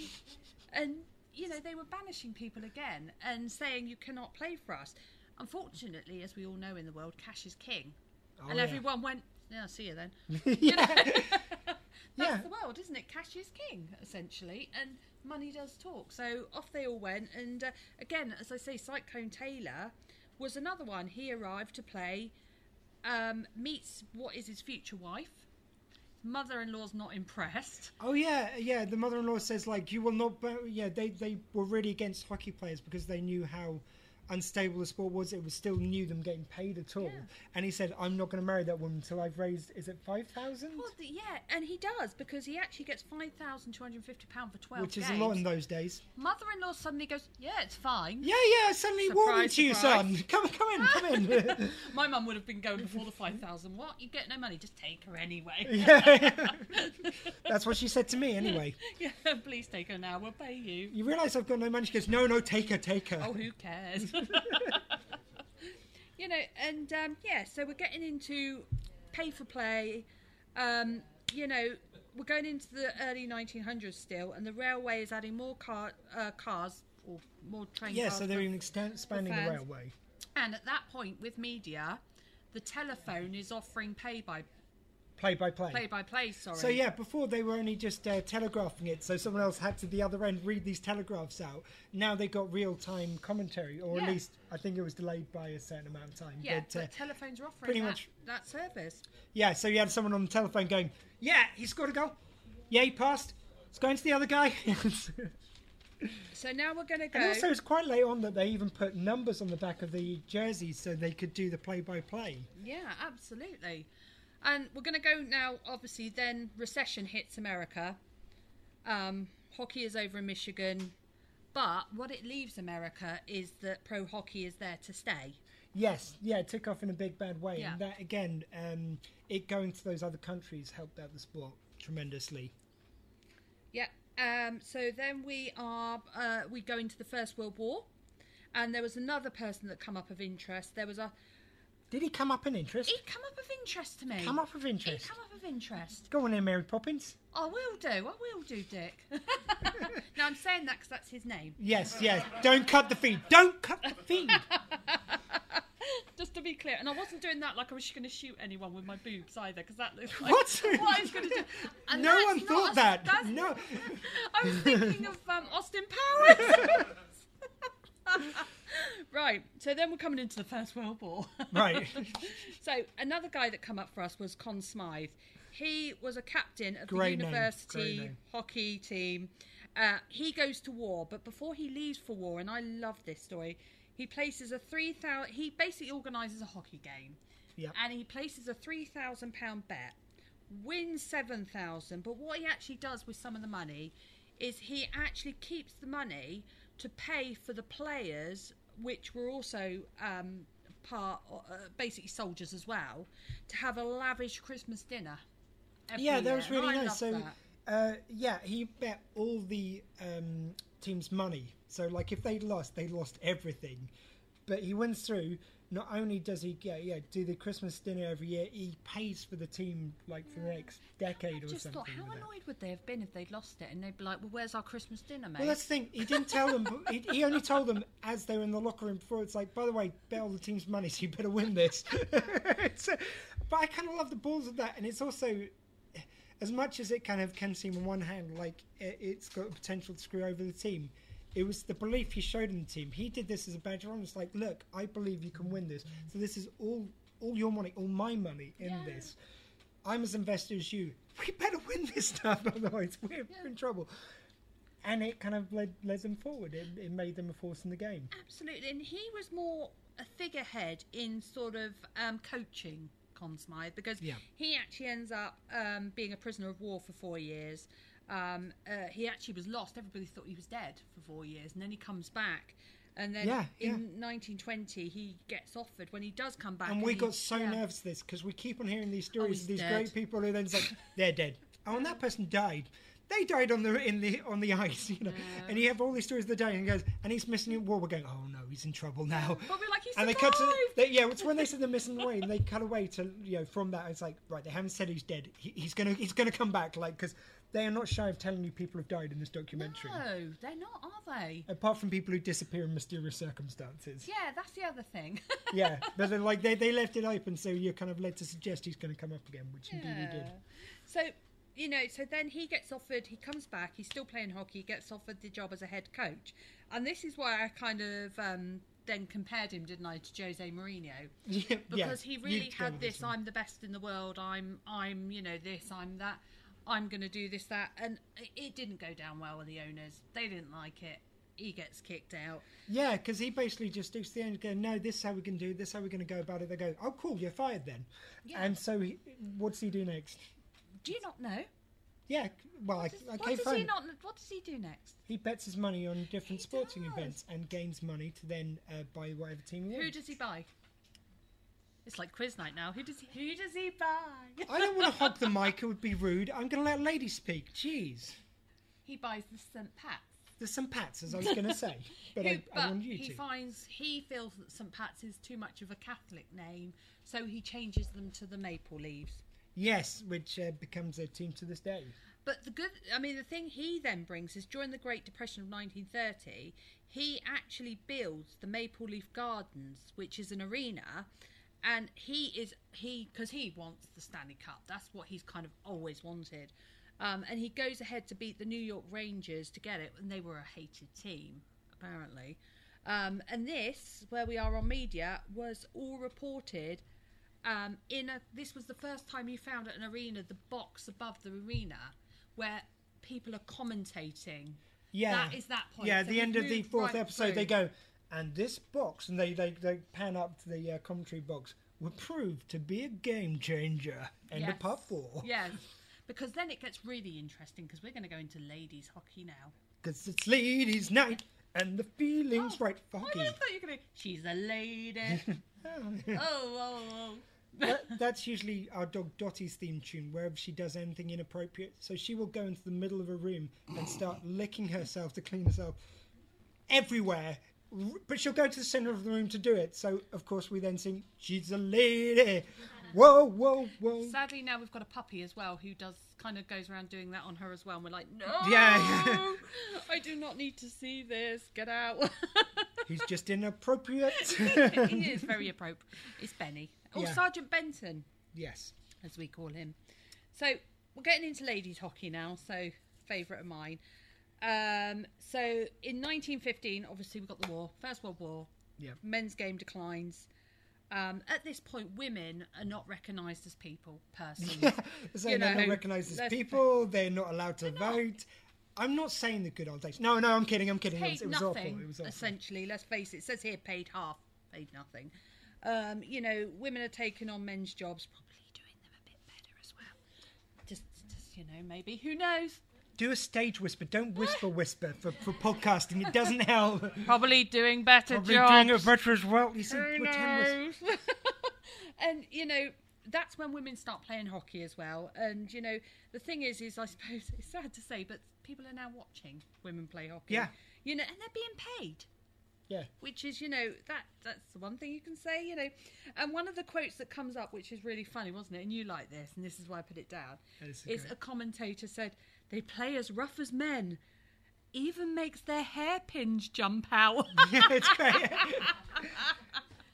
and you know they were banishing people again and saying you cannot play for us. Unfortunately, as we all know in the world, cash is king, Oh, and yeah. everyone went. Yeah, I'll see you then. You? That's Yeah. the world, isn't it? Cash is king, essentially, and money does talk. So off they all went. And uh, again, as I say, Cyclone Taylor was another one. He arrived to play, um, meets what is his future wife. Mother in law's not impressed. Oh yeah, yeah. The mother-in-law says like you will not. Yeah, they they were really against hockey players because they knew how unstable the sport was. It was still new them getting paid at all. And he said, "I'm not going to marry that woman until I've raised. Is it five thousand? Well, yeah, and he does because he actually gets five thousand two hundred fifty pound for twelve Which is games. a lot in those days. Mother-in-law suddenly goes, "Yeah, it's fine." Yeah, yeah. Suddenly Surprise, to you, son. Come, come in, come in. My mum would have been going before the five thousand. What? You get no money, just take her anyway. Yeah. That's what she said to me anyway. yeah, please take her now. We'll pay you. You realise I've got no money? She goes, "No, no, take her, take her." Oh, who cares? you know, and um, yeah, so we're getting into pay for play. Um, you know, we're going into the early 1900s still, and the railway is adding more car, uh, cars or more train yeah, cars. so they're even expanding the railway. And at that point, with media, the telephone is offering pay by Play by play. play by play. Sorry. So yeah, before they were only just uh, telegraphing it, so someone else had to the other end read these telegraphs out. Now they got real time commentary, or Yeah. at least I think it was delayed by a certain amount of time. Yeah, but, uh, but telephones are offering pretty that, much- that service. yeah. So you had someone on the telephone going, "Yeah, he scored a goal. Yeah, he passed. It's going to the other guy." So now we're going to go. and also, it's quite late on that they even put numbers on the back of the jerseys so they could do the play by play. Yeah, absolutely. And we're going to go now. Obviously, then recession hits America. Um, hockey is over in Michigan, but what it leaves America is that pro hockey is there to stay. Yes, yeah, it took off in a big bad way, Yeah. and that again, um, it going to those other countries helped out the sport tremendously. Yeah. Um, so then we are uh, we go into the First World War, and there was another person that come up of interest. There was a Did he come up in interest? he come up of interest to me. Come up of interest. He come up of interest. Go on then, Mary Poppins. I will do. I will do, Dick. now I'm saying that because that's his name. Yes, yes. Don't cut the feed. Don't cut the feed. Just to be clear, and I wasn't doing that like I was going to shoot anyone with my boobs either, because that looks like What? what I was going to do. And no one thought a- that. No. I was thinking of um, Austin Powers. right. So then we're coming into the First World War. Right. so another guy that come up for us was Conn Smythe. He was a captain of Great the name, university hockey team. Uh, he goes to war, but before he leaves for war, and I love this story, he places a three thousand. He basically organises a hockey game, Yep. and he places a three thousand pound bet, wins seven thousand. But what he actually does with some of the money is he actually keeps the money to pay for the players, which were also um, part, uh, basically soldiers as well, to have a lavish Christmas dinner. yeah, that year. was really nice. So, uh, yeah, he bet all the um, team's money. So, like, if they lost, they lost everything. But he wins through. Not only does he get yeah do the Christmas dinner every year, he pays for the team like for the next decade or just something. thought, how with that. annoyed would they have been if they'd lost it? And they'd be like, "Well, where's our Christmas dinner, mate?" Well, that's the thing. He didn't tell them. he, he only told them as they were in the locker room before. It's like, by the way, bet all the team's money, so you better win this. Uh, but I kind of love the balls of that, and it's also, as much as it kind of can seem on one hand like it, it's got the potential to screw over the team. It was the belief he showed in the team. He did this as a badge of honor. It's like, look, I believe you can win this. So this is all, all your money, all my money in this. I'm as invested as you. We better win this stuff, otherwise we're, we're in trouble. And it kind of led led them forward. It, it made them a force in the game. Absolutely, and he was more a figurehead in sort of um, coaching Conn Smythe because Yeah. he actually ends up um, being a prisoner of war for four years. Um, uh, he actually was lost. Everybody thought he was dead for four years, and then he comes back. And then Yeah, in yeah. 1920, he gets offered. When he does come back, And we got so yeah. nervous this because we keep on hearing these stories he's of these dead. great people who then say they're dead. Oh, and that person died. They died on the in the on the ice, you know. And you have all these stories of the day, and he goes, and he's missing in war. We're going, oh no, he's in trouble now. But we're like, he's and they cut to they, yeah. It's when they said they're missing away, and they cut away to you know from that. It's like right, they haven't said he's dead. He, he's gonna he's gonna come back, like because they are not shy of telling you people have died in this documentary. No, they're not, are they? Apart from people who disappear in mysterious circumstances. Yeah, that's the other thing. yeah, but then, like they, they left it open, so you're kind of led to suggest he's going to come up again, which indeed he did. So, you know, so then he gets offered, he comes back, he's still playing hockey, he gets offered the job as a head coach. And this is why I kind of um, then compared him, didn't I, to Jose Mourinho? Yeah, yeah, Because he really had this, this. I'm the best in the world, I'm, I'm, you know, this, I'm that, I'm going to do this, that. And it- didn't go down well with the owners. They didn't like it. He gets kicked out. Yeah, because he basically just sticks to the end, going, "No, this is how we can do. it, This is how we're going to go about it." They go, "Oh, cool, you're fired then." And so, he, what's he do next? Do you not know? Yeah, well, I, What okay, does fine. he not? What does he do next? He bets his money on different sporting events and gains money to then uh, buy whatever team he Who wants. does he buy? It's like quiz night now. Who does he? Who does he buy? I don't want to hog the mic; it would be rude. I'm going to let lady speak. Jeez, He buys the St. Pat's. there's some pats, as I was going to say, but Who- I, I want you he to. finds he feels that St. Pat's is too much of a Catholic name, so he changes them to the Maple Leaves. Yes, which uh, becomes a team to this day. But the good, I mean, the thing he then brings is during the Great Depression of 1930, he actually builds the Maple Leaf Gardens, which is an arena, and he is he because he wants the Stanley Cup. That's what he's kind of always wanted, um, and he goes ahead to beat the New York Rangers to get it, and they were a hated team apparently. Um, and this, where we are on media, was all reported um, in a. This was the first time you found at an arena the box above the arena where people are commentating. Yeah, that is that point. Yeah, So at the end of the fourth right episode, they go, and this box, and they they, they pan up to the uh, commentary box, would prove to be a game changer. End Yes. of part four. Yes, because then it gets really interesting because we're going to go into ladies hockey now. Because it's ladies' night, and the feeling's right for I thought you were going to. She's a lady. oh, oh, oh. That, that's usually our dog Dottie's theme tune. Wherever she does anything inappropriate, so she will go into the middle of a room and start licking herself to clean herself everywhere. But she'll go to the center of the room to do it. So of course we then sing, "She's a lady." Whoa, whoa, whoa. Sadly, now we've got a puppy as well who does kind of goes around doing that on her as well. And we're like, no, Yeah, yeah. I do not need to see this. Get out. He's just inappropriate. he is very appropriate. It's Benny. Oh, Yeah. Sergeant Benton, yes. as we call him. So we're getting into ladies hockey now. So favourite of mine. Um, so in 1915, obviously we've got the war, First World War. Yeah. Men's game declines. Um, at this point, women are not recognised as people, persons. So You they're know, not recognised as people. They're not allowed to vote. I'm not saying the good old days. No, no, I'm kidding. I'm kidding. It was, paid it was nothing, awful. It was awful. essentially. Let's face it. It says here paid half, paid nothing. Um, you know, women are taking on men's jobs, probably doing them a bit better as well. Just, just you know, maybe who knows? Do a stage whisper. Don't whisper whisper for, for podcasting. It doesn't help. Probably doing better Probably jobs. doing it better as well. You see, Who knows? and you know that's when women start playing hockey as well. And you know the thing is, is I suppose it's sad to say, but people are now watching women play hockey. Yeah. You know, and they're being paid. Yeah. Which is, you know, that that's the one thing you can say, you know. And one of the quotes that comes up, which is really funny, wasn't it? And you like this, and this is why I put it down. Is Is a commentator said they play as rough as men, even makes their hairpins jump out. yeah, it's great.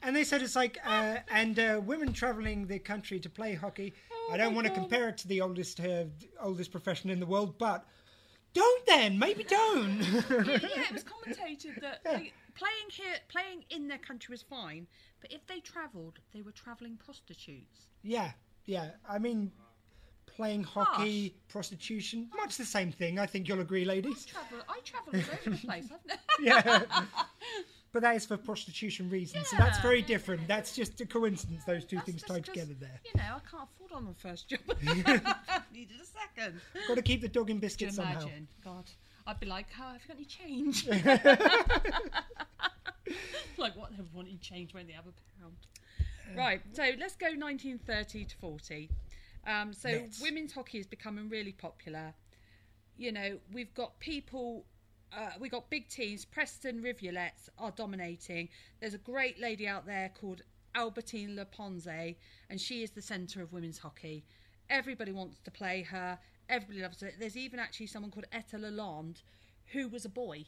And they said it's like, uh, and uh, women traveling the country to play hockey. I don't want to compare it to the oldest uh, oldest profession in the world, but don't then. Maybe don't. yeah, it was commentated that they, playing here, playing in their country was fine, but if they travelled, they were travelling prostitutes. yeah, yeah. I mean, playing hockey, prostitution, much the same thing. I think you'll agree, ladies. Travel, I travel all over the place. I've Yeah. But that is for prostitution reasons, so that's very different. That's just a coincidence. Those two things tied together there. You know, I can't afford on my first job. Needed a second. Got to keep the dog in biscuits somehow. imagine? God, I'd be like, "Oh, have you got any change?" like, what? They wanting change when they have a pound. Right. So let's go 1930 to 40. Um, so Let's. women's hockey is becoming really popular. You know, we've got people. Uh, we got big teams. Preston Rivulets are dominating. There's a great lady out there called Albertine Lapensée, and she is the centre of women's hockey. Everybody wants to play her. Everybody loves it. There's even actually someone called Etta Lalonde, who was a boy,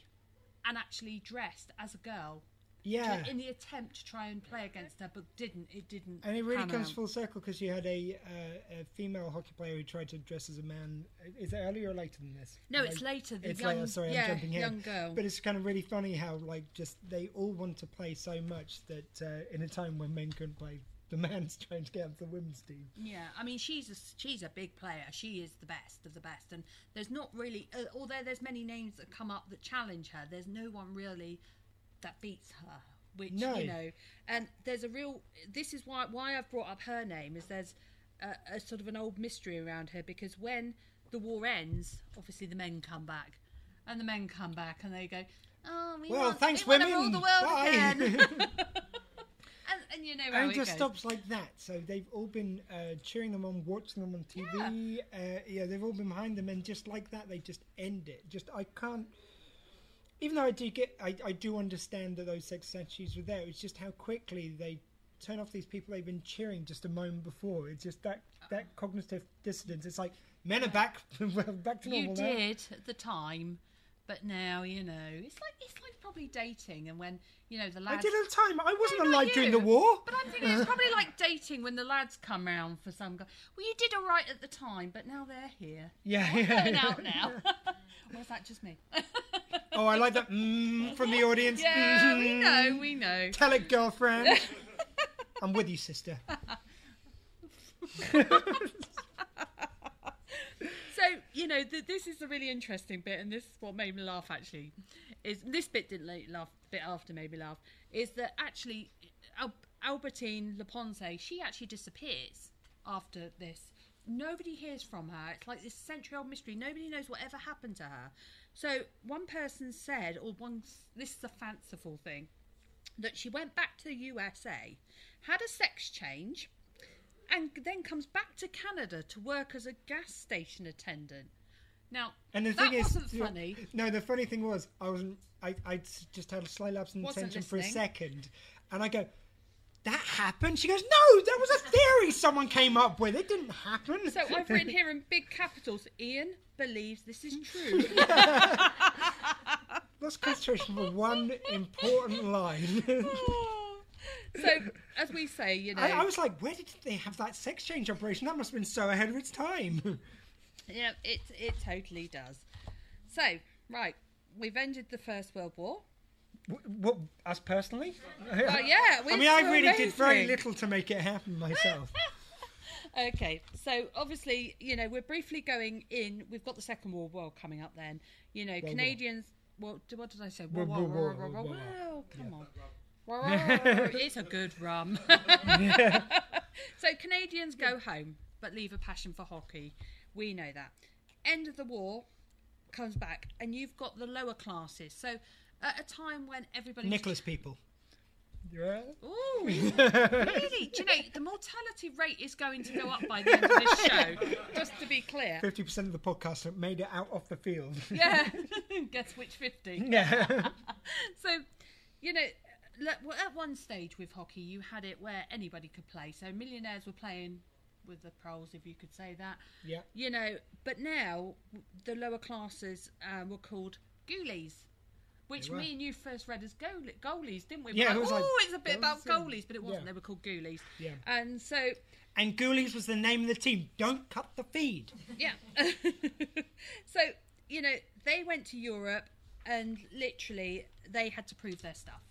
and actually dressed as a girl. Yeah. In the attempt to try and play against her, but didn't. It didn't. And it really pan comes out. full circle because you had a, uh, a female hockey player who tried to dress as a man. Is it earlier or later than this? No, Like- it's later, the it's young- later. Sorry, yeah, I'm jumping ahead. young girl. But it's kind of really funny how like just they all want to play so much that uh, in a time when men couldn't play, the man's trying to get the women's team. Yeah, I mean she's a she's a big player. She is the best of the best, and there's not really, uh, although there's many names that come up that challenge her. There's no one really that beats her. Which No. you know, and there's a real. This is why why I've brought up her name is there's a, a sort of an old mystery around her because when the war ends, obviously the men come back, and the men come back and they go, "Oh, we Well, want, thanks, we women. rule the world Bye." again." and, and you know how and just goes. stops like that. So they've all been uh, cheering them on, watching them on TV. Yeah. Uh, yeah, they've all been behind them, and just like that, they just end it. Just I can't. Even though I do get, I, I do understand that those sex statues were there. It's just how quickly they turn off these people they've been cheering just a moment before. It's just that that cognitive dissonance. It's like men are back, well back to you normal now. did at the time, but now you know it's like it's like probably dating, and when you know the lads. I did at the time. I wasn't No, alive during the war. But I'm thinking it's probably like dating when the lads come round for some guy. Well, you did all right at the time, but now they're here. Yeah, I'm yeah, going yeah. out now. or is that just me? Oh, I like that mm, from the audience. Yeah, we Mm. know, we know. Tell it, girlfriend. I'm with you, sister. You know, th- this is a really interesting bit, and this is what made me laugh. Actually, is this bit didn't laugh. Bit after made me laugh is that actually Al- Albertine Lapensée she actually disappears after this. Nobody hears from her. It's like this century-old mystery. Nobody knows whatever happened to her. So one person said, or one this is a fanciful thing, that she went back to the USA, had a sex change, and then comes back to Canada to work as a gas station attendant. Now, And the that thing wasn't is, funny. No, the funny thing was, I wasn't. I I just had a slight lapse in Wasn't attention for a second, and I go, "That happened." She goes, "No, that was a theory someone came up with. It didn't happen." So I've written here in big capitals: Ian believes this is true. Lost concentration for one important line. so, as we say, you know, I, I was like, "Where did they have that sex change operation? That must have been so ahead of its time." yeah, it it totally does. So, right, we've ended the First World War. what us personally? Well, yeah, I mean, I really did very little to make it happen myself. Okay, so obviously, you know, we're briefly going in. We've got the Second World War coming up. Then, you know, War. Canadians. Well, d- what did I say? War, War, war, war, war, war, war, war, war. war. Well, come on. It's a good rum. so Canadians go home, but leave a passion for hockey. We know that. End of the war comes back, and you've got the lower classes. So at a time when everybody Nicholas people. Yeah. Ooh, really? Do you know the mortality rate is going to go up by the end of this show? Just to be clear. Fifty percent of the podcast have made it out off the field. Yeah. Guess which fifty? Yeah. so, you know, le- well, at one stage with hockey, you had it where anybody could play. So millionaires were playing with the pros, if you could say that. Yeah. You know, but now the lower classes uh, were called ghoulies. Which me and you first read as goal- goalies, didn't we? Yeah, We're it was oh, like, it's a bit about goalies, but it wasn't. yeah. They were called ghoulies. Yeah. And so, And Ghoulies was the name of the team. Don't cut the feed. yeah. so, you know, they went to Europe and literally they had to prove their stuff.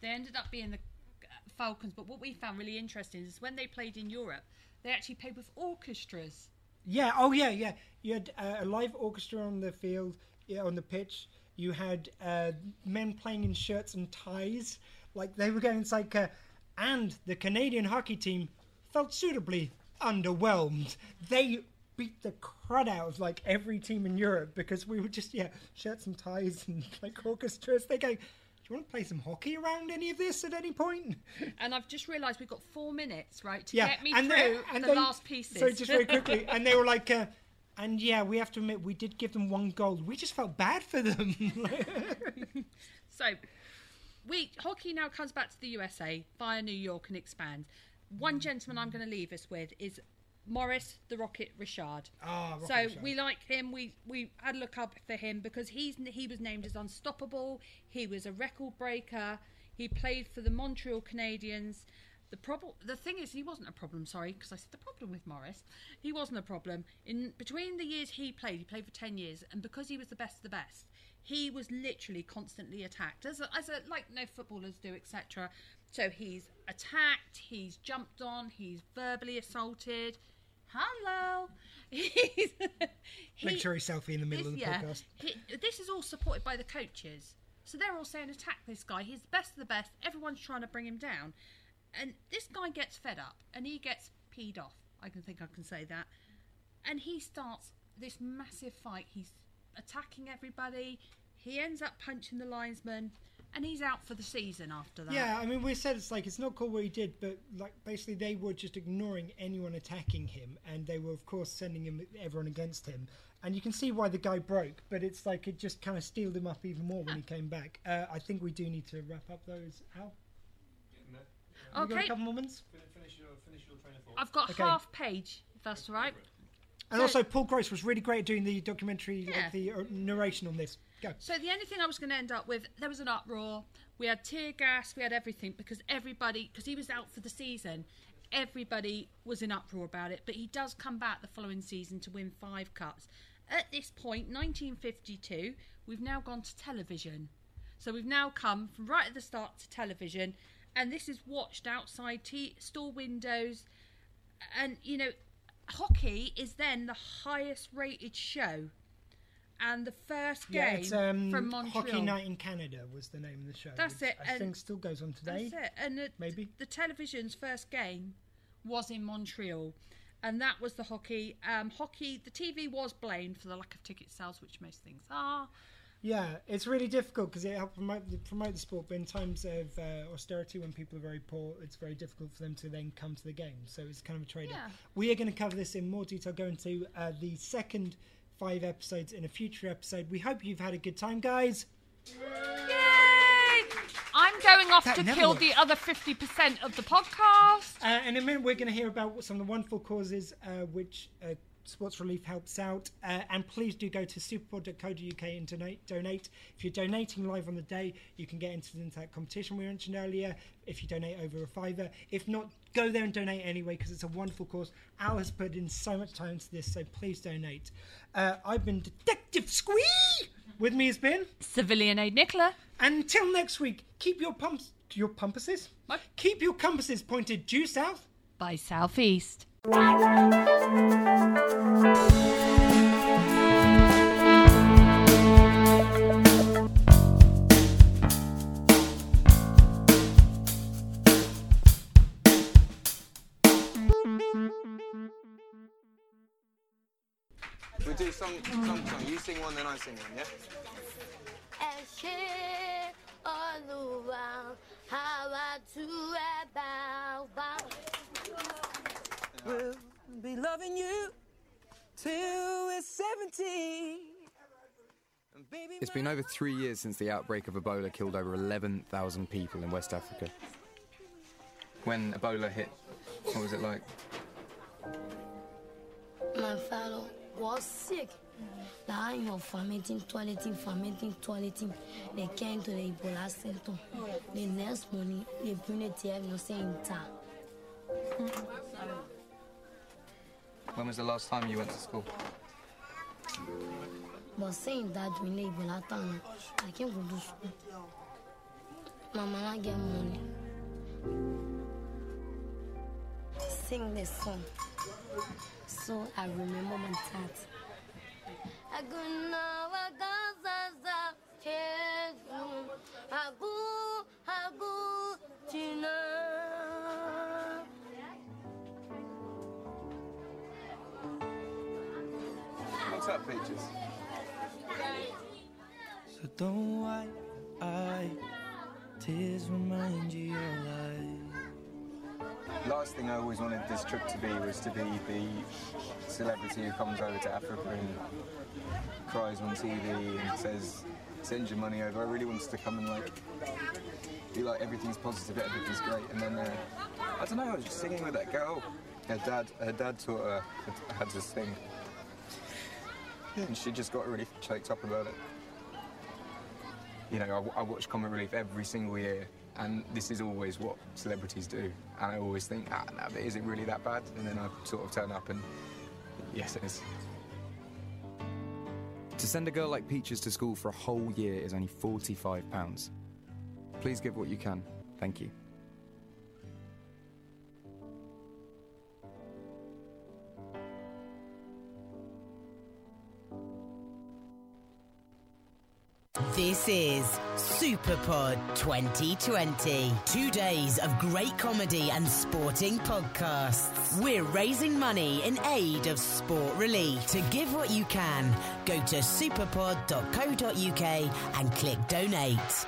They ended up being the uh, Falcons, but what we found really interesting is when they played in Europe, they actually played with orchestras. Yeah. Oh, yeah, yeah. You had uh, a live orchestra on the field, yeah, on the pitch. You had uh, men playing in shirts and ties, like they were going. Like, uh, and the Canadian hockey team felt suitably underwhelmed. They beat the crud out of like every team in Europe because we were just yeah shirts and ties and like orchestras. They go. Do you want to play some hockey around any of this at any point? And I've just realised we've got four minutes, right, to yeah, get me and through and the they- last pieces. So just very quickly, and they were like, uh, and yeah, we have to admit we did give them one goal. We just felt bad for them. So, we hockey now comes back to the USA via New York and expands. One gentleman I'm going to leave us with is Maurice the Rocket Richard. Ah, Rocket so Richard. we like him. We we had a look up for him because he's he was named as unstoppable. He was a record breaker. He played for the Montreal Canadiens. The problem, the thing is, he wasn't a problem. Sorry, because I said the problem with Maurice. He wasn't a problem. In between the years he played, he played for ten years, and because he was the best of the best, he was literally constantly attacked, as a, as a like no footballers do, etc. So he's attacked, he's jumped on, he's verbally assaulted. Hello. He- Make sure he's selfie in the middle of the this- yeah, podcast. he- this is all supported by the coaches. So they're all saying, attack this guy. He's the best of the best. Everyone's trying to bring him down. And this guy gets fed up and he gets peed off. I can think I can say that. And he starts this massive fight. He's attacking everybody. He ends up punching the linesman and he's out for the season after that. Yeah, I mean, we said it's like it's not cool what he did, but like basically they were just ignoring anyone attacking him, and they were of course sending him everyone against him. And you can see why the guy broke, but it's like it just kind of steeled him up even more when he came back. Uh, I think we do need to wrap up those. Al, you got a Okay. couple moments. I've got Okay. half page, if that's all right. And So- also, Paul Gross was really great at doing the documentary, Yeah. like the uh, narration on this. Go. So the only thing I was going to end up with, there was an uproar. We had tear gas. We had everything because everybody, because he was out for the season, everybody was in uproar about it. But he does come back the following season to win five cups. At this point, 1952, we've now gone to television. So we've now come from right at the start to television, and this is watched outside store windows. And you know, hockey is then the highest rated show. And the first game Yeah, it's um, from Montreal. Hockey Night in Canada was the name of the show. That's it, I and- think still goes on today. That's it. And the, Maybe. the television's first game was in Montreal, and that was the hockey. Um, hockey. The TV was blamed for the lack of ticket sales, which most things are. Yeah, it's really difficult because it helps promote the, promote the sport, but in times of uh, austerity, when people are very poor, it's very difficult for them to then come to the game. So it's kind of a trade. Yeah. We are going to cover this in more detail, go into uh, the second five episodes in a future episode. We hope you've had a good time, guys. Yay! I'm going off That to kill works. the other 50% of the podcast. Uh, in a minute, we're going to hear about some of the wonderful causes uh, which uh, Sports Relief helps out. Uh, and please do go to superpod.co.uk and donate. donate. If you're donating live on the day, you can get entered into that competition we mentioned earlier. If you donate over a fiver, if not, go there and donate anyway because it's a wonderful cause. Al has put in so much time into this, so please donate. Uh, I've been Detective Squee. With me has been Civilian Aide Nicola. Until next week, keep your pumps, your compasses, keep your compasses pointed due south by southeast. Do some, some song. You sing one, then I sing one, yeah? ẹ olúwa àwa tú ẹ bá wá. We'll be loving you till we're 70. It's been over three years since the outbreak of Ebola killed over 11,000 people in West Africa. When Ebola hit, what was it like? My fellow was sick. Dying of fermenting, toileting, fermenting, toileting. They came to the Ebola center. The next morning, they bring the diagnosis in town. When was the last time you went to school? But saying that during the Ebola time, I can't go to school. My mama get money. Sing this song. So I remember my dad. Aguna wagazaza Jesu Agu Agu Tina What's up, Peaches? So don't wipe eye. Tears remind you you're alive. Last thing I always wanted this trip to be was to be the celebrity who comes over to Africa and cries on TV and says, send your money over. I really wanted to come and like be like everything's positive, everything's great. And then uh, I don't know, I was just singing with that girl. Her dad, her dad taught her how to sing, and she just got really choked up about it. You know, I, I watch Comic Relief every single year, and this is always what celebrities do. And I always think, ah, no, but is it really that bad? And then I sort of turn up, and yes, it is. To send a girl like Peaches to school for a whole year is only £45. Please give what you can. Thank you. This is Superpod 2020. Two days of great comedy and sporting podcasts. We're raising money in aid of sport relief. To give what you can, go to superpod.co.uk and click donate.